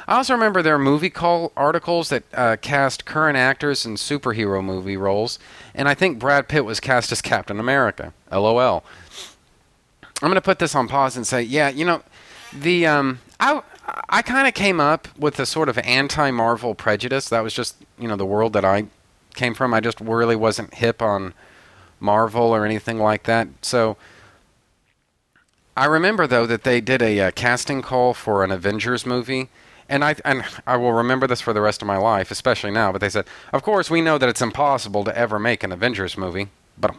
I also remember their movie call articles that uh, cast current actors in superhero movie roles, and I think Brad Pitt was cast as Captain America. LOL. I'm going to put this on pause and say, yeah, you know, the um, I I kind of came up with a sort of anti-Marvel prejudice. That was just you know the world that I came from. I just really wasn't hip on Marvel or anything like that. So I remember though that they did a uh, casting call for an Avengers movie, and I and I will remember this for the rest of my life, especially now. But they said, of course, we know that it's impossible to ever make an Avengers movie, but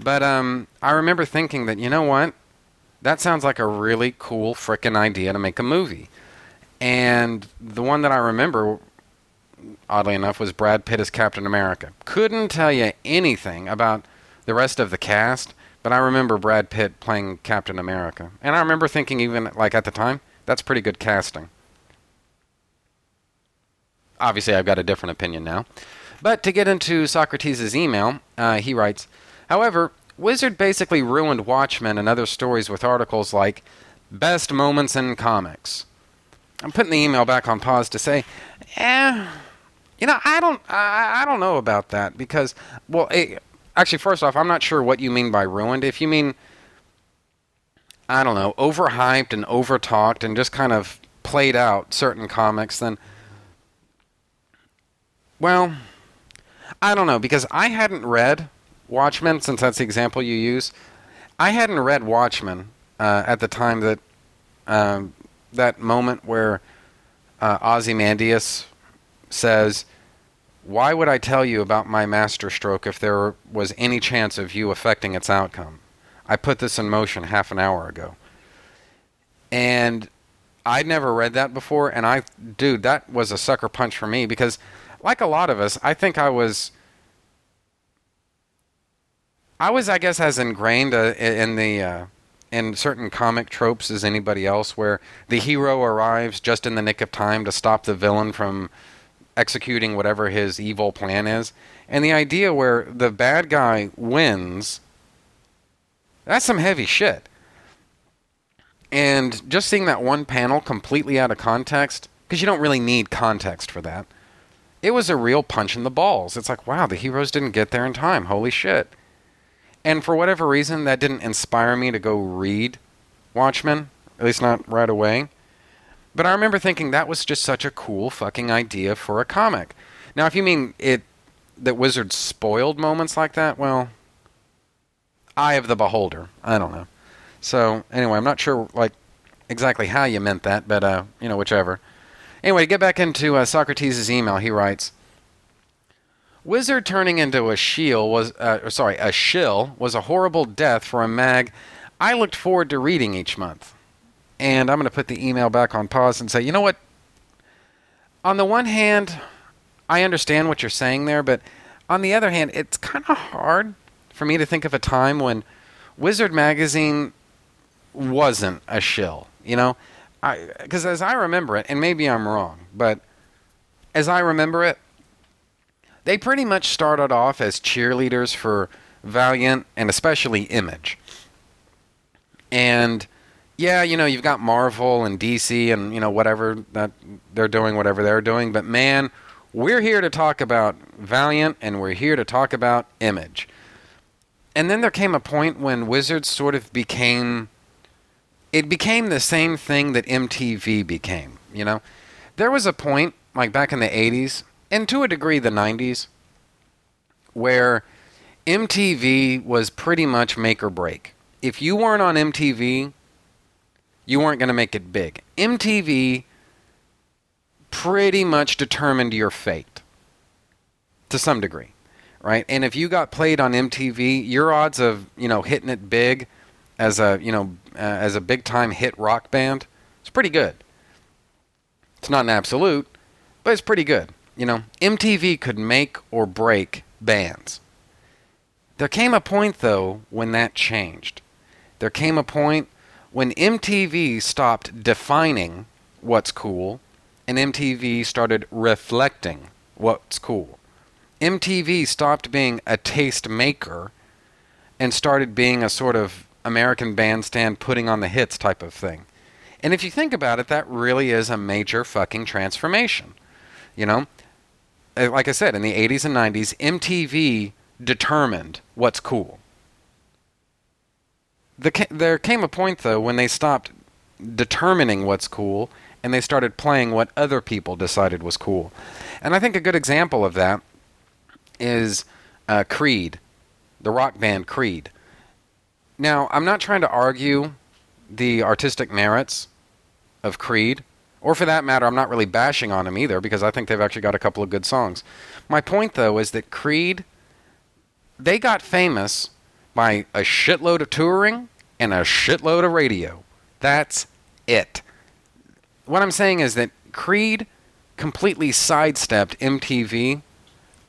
but um, I remember thinking that you know what, that sounds like a really cool frickin' idea to make a movie. And the one that I remember oddly enough, was Brad Pitt as Captain America. Couldn't tell you anything about the rest of the cast, but I remember Brad Pitt playing Captain America. And I remember thinking, even like at the time, that's pretty good casting. Obviously, I've got a different opinion now. But to get into Socrates' email, uh, he writes However, Wizard basically ruined Watchmen and other stories with articles like Best Moments in Comics. I'm putting the email back on pause to say, eh, you know, I don't, I, I don't know about that because, well, it, actually, first off, I'm not sure what you mean by ruined. If you mean, I don't know, overhyped and overtalked and just kind of played out certain comics, then, well, I don't know because I hadn't read Watchmen since that's the example you use. I hadn't read Watchmen uh, at the time that um, that moment where uh, Ozymandias says, "Why would I tell you about my master stroke if there was any chance of you affecting its outcome? I put this in motion half an hour ago." And I'd never read that before, and I, dude, that was a sucker punch for me because, like a lot of us, I think I was. I was, I guess, as ingrained uh, in the uh, in certain comic tropes as anybody else, where the hero arrives just in the nick of time to stop the villain from executing whatever his evil plan is, and the idea where the bad guy wins. That's some heavy shit. And just seeing that one panel completely out of context, because you don't really need context for that, it was a real punch in the balls. It's like, wow, the heroes didn't get there in time. Holy shit. And for whatever reason, that didn't inspire me to go read Watchmen, at least not right away. But I remember thinking that was just such a cool fucking idea for a comic. Now, if you mean it that Wizards spoiled moments like that, well, eye of the beholder. I don't know. So anyway, I'm not sure like exactly how you meant that, but uh, you know, whichever. Anyway, to get back into uh, Socrates' email, he writes. Wizard turning into a shield was, uh, sorry, a shill was a horrible death for a mag I looked forward to reading each month. And I'm going to put the email back on pause and say, you know what? On the one hand, I understand what you're saying there, but on the other hand, it's kind of hard for me to think of a time when Wizard Magazine wasn't a shill. You know, because as I remember it, and maybe I'm wrong, but as I remember it, they pretty much started off as cheerleaders for Valiant and especially Image. And yeah, you know, you've got Marvel and DC and you know whatever that they're doing, whatever they're doing, but man, we're here to talk about Valiant and we're here to talk about Image. And then there came a point when Wizards sort of became it became the same thing that MTV became, you know? There was a point like back in the 80s and to a degree the 90s where MTV was pretty much make or break. If you weren't on MTV, you weren't going to make it big. MTV pretty much determined your fate to some degree, right? And if you got played on MTV, your odds of, you know, hitting it big as a, you know, uh, as a big time hit rock band, it's pretty good. It's not an absolute, but it's pretty good. You know, MTV could make or break bands. There came a point, though, when that changed. There came a point when MTV stopped defining what's cool and MTV started reflecting what's cool. MTV stopped being a taste maker and started being a sort of American bandstand putting on the hits type of thing. And if you think about it, that really is a major fucking transformation. You know, Uh, like I said, in the 80s and 90s, MTV determined what's cool. The, there came a point, though, when they stopped determining what's cool and they started playing what other people decided was cool. And I think a good example of that is uh, Creed, the rock band Creed. Now, I'm not trying to argue the artistic merits of Creed, or for that matter, I'm not really bashing on them either because I think they've actually got a couple of good songs. My point, though, is that Creed, they got famous by a shitload of touring and a shitload of radio. That's it. What I'm saying is that Creed completely sidestepped MTV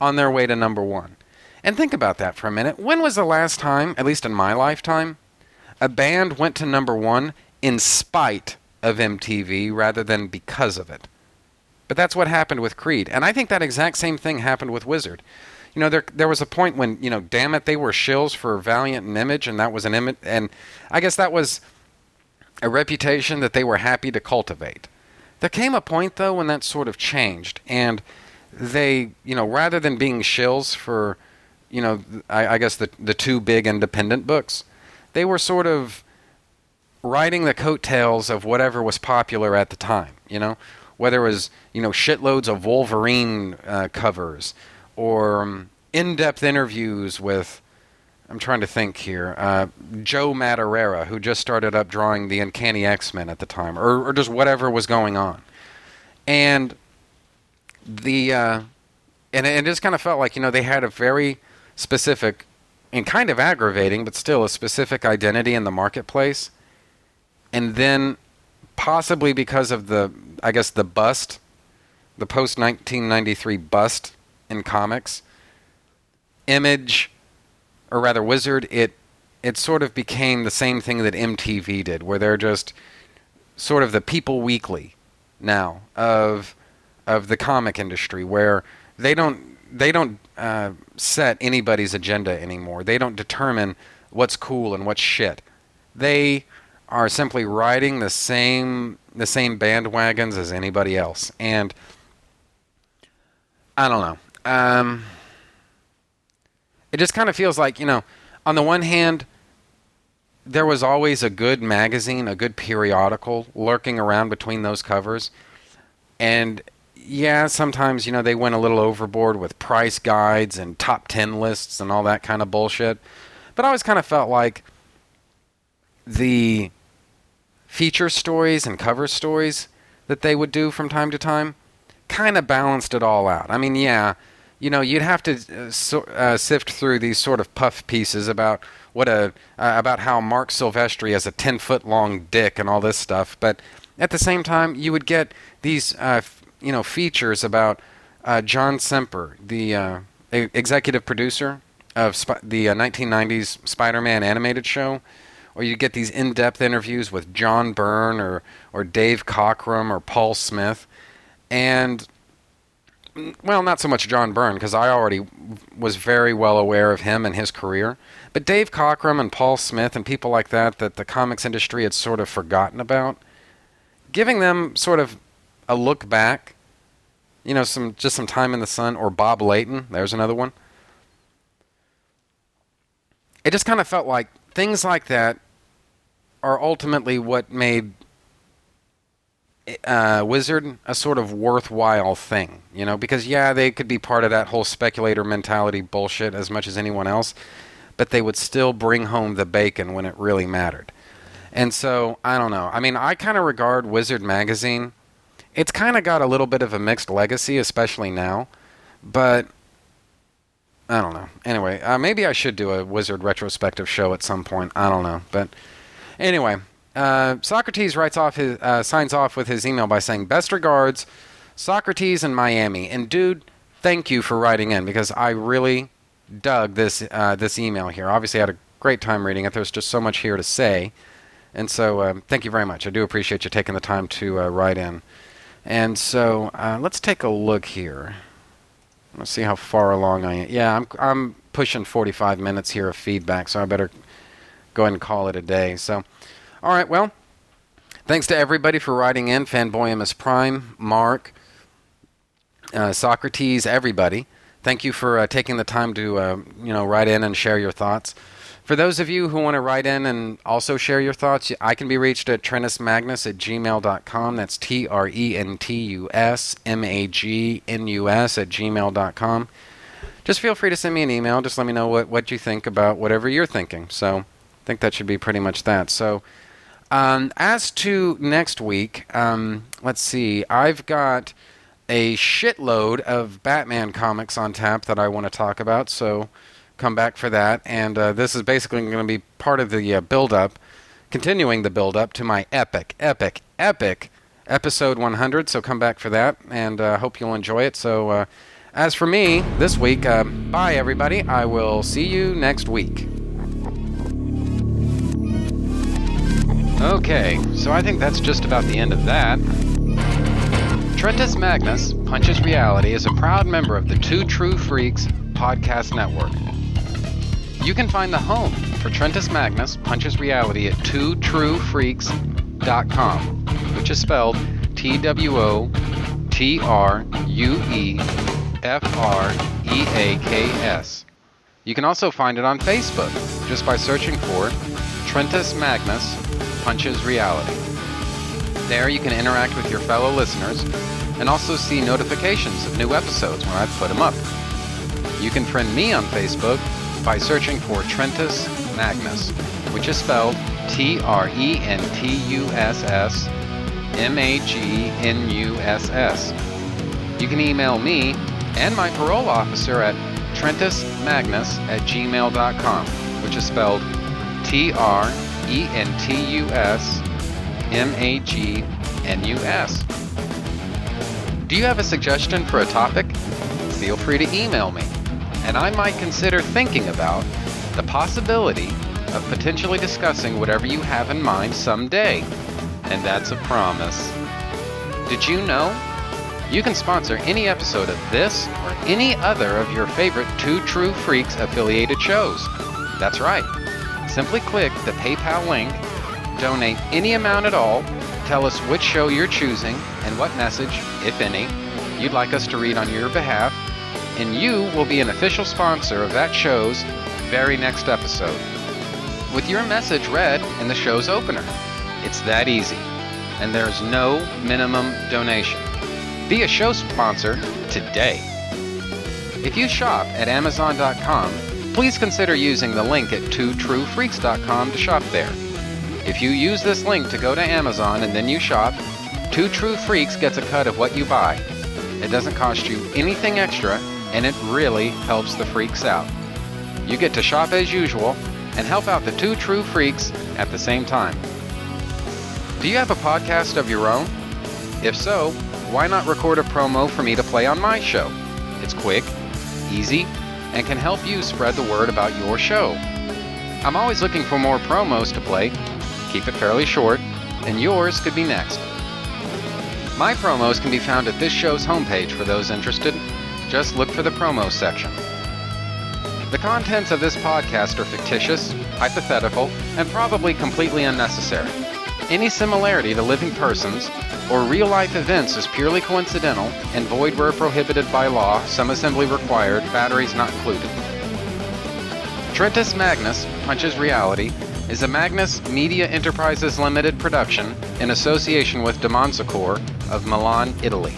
on their way to number one. And think about that for a minute. When was the last time, at least in my lifetime, a band went to number one in spite of MTV rather than because of it? But that's what happened with Creed. And I think that exact same thing happened with Wizard. You know, there there was a point when, you know, damn it, they were shills for Valiant and Image, and that was an image. And I guess that was a reputation that they were happy to cultivate. There came a point, though, when that sort of changed. And they, you know, rather than being shills for you know, I, I, guess the the two big independent books, they were sort of riding the coattails of whatever was popular at the time. You know, whether it was you know shitloads of Wolverine uh, covers or um, in-depth interviews with I'm trying to think here. Uh, Joe Madureira, who just started up drawing the Uncanny X Men at the time, or, or just whatever was going on, and the uh, and it just kind of felt like you know they had a very specific and kind of aggravating, but still a specific identity in the marketplace, and then possibly because of the I guess the bust, the post 1993 bust in comics, Image or rather Wizard, it it sort of became the same thing that MTV did, where they're just sort of the People Weekly now of of the comic industry, where they don't they don't uh, set anybody's agenda anymore. They don't determine what's cool and what's shit. They are simply riding the same the same bandwagons as anybody else, and I don't know. Um, it just kind of feels like, you know, on the one hand, there was always a good magazine, a good periodical lurking around between those covers. And yeah, sometimes, you know, they went a little overboard with price guides and top 10 lists and all that kind of bullshit. But I always kind of felt like the feature stories and cover stories that they would do from time to time kind of balanced it all out. I mean, yeah, you know, you'd have to uh, so, uh, sift through these sort of puff pieces about what a uh, about how Marc Silvestri has a ten foot long dick and all this stuff, but at the same time, you would get these uh, f- you know features about uh, John Semper, the uh, executive producer of Sp- the 1990s Spider-Man animated show, or you get these in-depth interviews with John Byrne or or Dave Cockrum or Paul Smith, and well, not so much John Byrne because I already was very well aware of him and his career. But Dave Cockrum and Paul Smith and people like that that the comics industry had sort of forgotten about, giving them sort of a look back, you know, some just some time in the sun, or Bob Layton, there's another one. It just kind of felt like things like that are ultimately what made uh, Wizard a sort of worthwhile thing, you know, because yeah, they could be part of that whole speculator mentality bullshit as much as anyone else, but they would still bring home the bacon when it really mattered. And so, I don't know. I mean, I kind of regard Wizard magazine it's kind of got a little bit of a mixed legacy, especially now, but I don't know. Anyway, uh, maybe I should do a Wizard retrospective show at some point. I don't know, but anyway, uh, Socrates writes off his uh, signs off with his email by saying, "Best regards, Socrates in Miami." And dude, thank you for writing in because I really dug this uh, this email here. Obviously, I had a great time reading it. There's just so much here to say, and so um, thank you very much. I do appreciate you taking the time to uh, write in. And so uh, let's take a look here. Let's see how far along I am. Yeah, I'm I'm pushing 45 minutes here of feedback, so I better go ahead and call it a day. So. All right, well, thanks to everybody for writing in. Fanboymus Prime, Mark, uh, Socrates, everybody. Thank you for uh, taking the time to uh, you know write in and share your thoughts. For those of you who want to write in and also share your thoughts, I can be reached at trentusmagnus at gmail.com. That's T R E N T U S M A G N U S at gmail.com. Just feel free to send me an email. Just let me know what, what you think about whatever you're thinking. So I think that should be pretty much that. So um, as to next week, um, let's see. I've got a shitload of Batman comics on tap that I want to talk about, so come back for that. And uh, this is basically going to be part of the uh, build up, continuing the build up to my epic, epic, epic episode 100. So come back for that, and uh, hope you'll enjoy it. So, uh, as for me, this week, uh, bye everybody. I will see you next week. Okay, so I think that's just about the end of that. Trentus Magnus, Punches Reality, is a proud member of the Two True Freaks podcast network. You can find the home for Trentus Magnus, Punches Reality at twotruefreaks.com, which is spelled T W O T R U E F R E A K S. You can also find it on Facebook just by searching for Trentus Magnus Punches Reality. There you can interact with your fellow listeners and also see notifications of new episodes when I put them up. You can friend me on Facebook by searching for Trentus Magnus, which is spelled T R E N T U S S M A G N U S S. You can email me and my parole officer at trentusmagnus at gmail.com, which is spelled T R E N T U S M A G N U S. Do you have a suggestion for a topic? Feel free to email me, and I might consider thinking about the possibility of potentially discussing whatever you have in mind someday. And that's a promise. Did you know? You can sponsor any episode of this or any other of your favorite Two True Freaks affiliated shows. That's right. Simply click the PayPal link, donate any amount at all, tell us which show you're choosing and what message, if any, you'd like us to read on your behalf, and you will be an official sponsor of that show's very next episode. With your message read in the show's opener. It's that easy, and there's no minimum donation. Be a show sponsor today. If you shop at Amazon.com, please consider using the link at twotruefreaks.com to shop there. If you use this link to go to Amazon and then you shop, Two True Freaks gets a cut of what you buy. It doesn't cost you anything extra, and it really helps the freaks out. You get to shop as usual and help out the Two True Freaks at the same time. Do you have a podcast of your own? If so, why not record a promo for me to play on my show? It's quick, easy, and can help you spread the word about your show. I'm always looking for more promos to play. Keep it fairly short, and yours could be next. My promos can be found at this show's homepage for those interested. Just look for the promos section. The contents of this podcast are fictitious, hypothetical, and probably completely unnecessary. Any similarity to living persons or real life events is purely coincidental and void where prohibited by law, some assembly required, batteries not included. Trentus Magnus Punches Reality is a Magnus Media Enterprises Limited production in association with Demonsacor of Milan, Italy.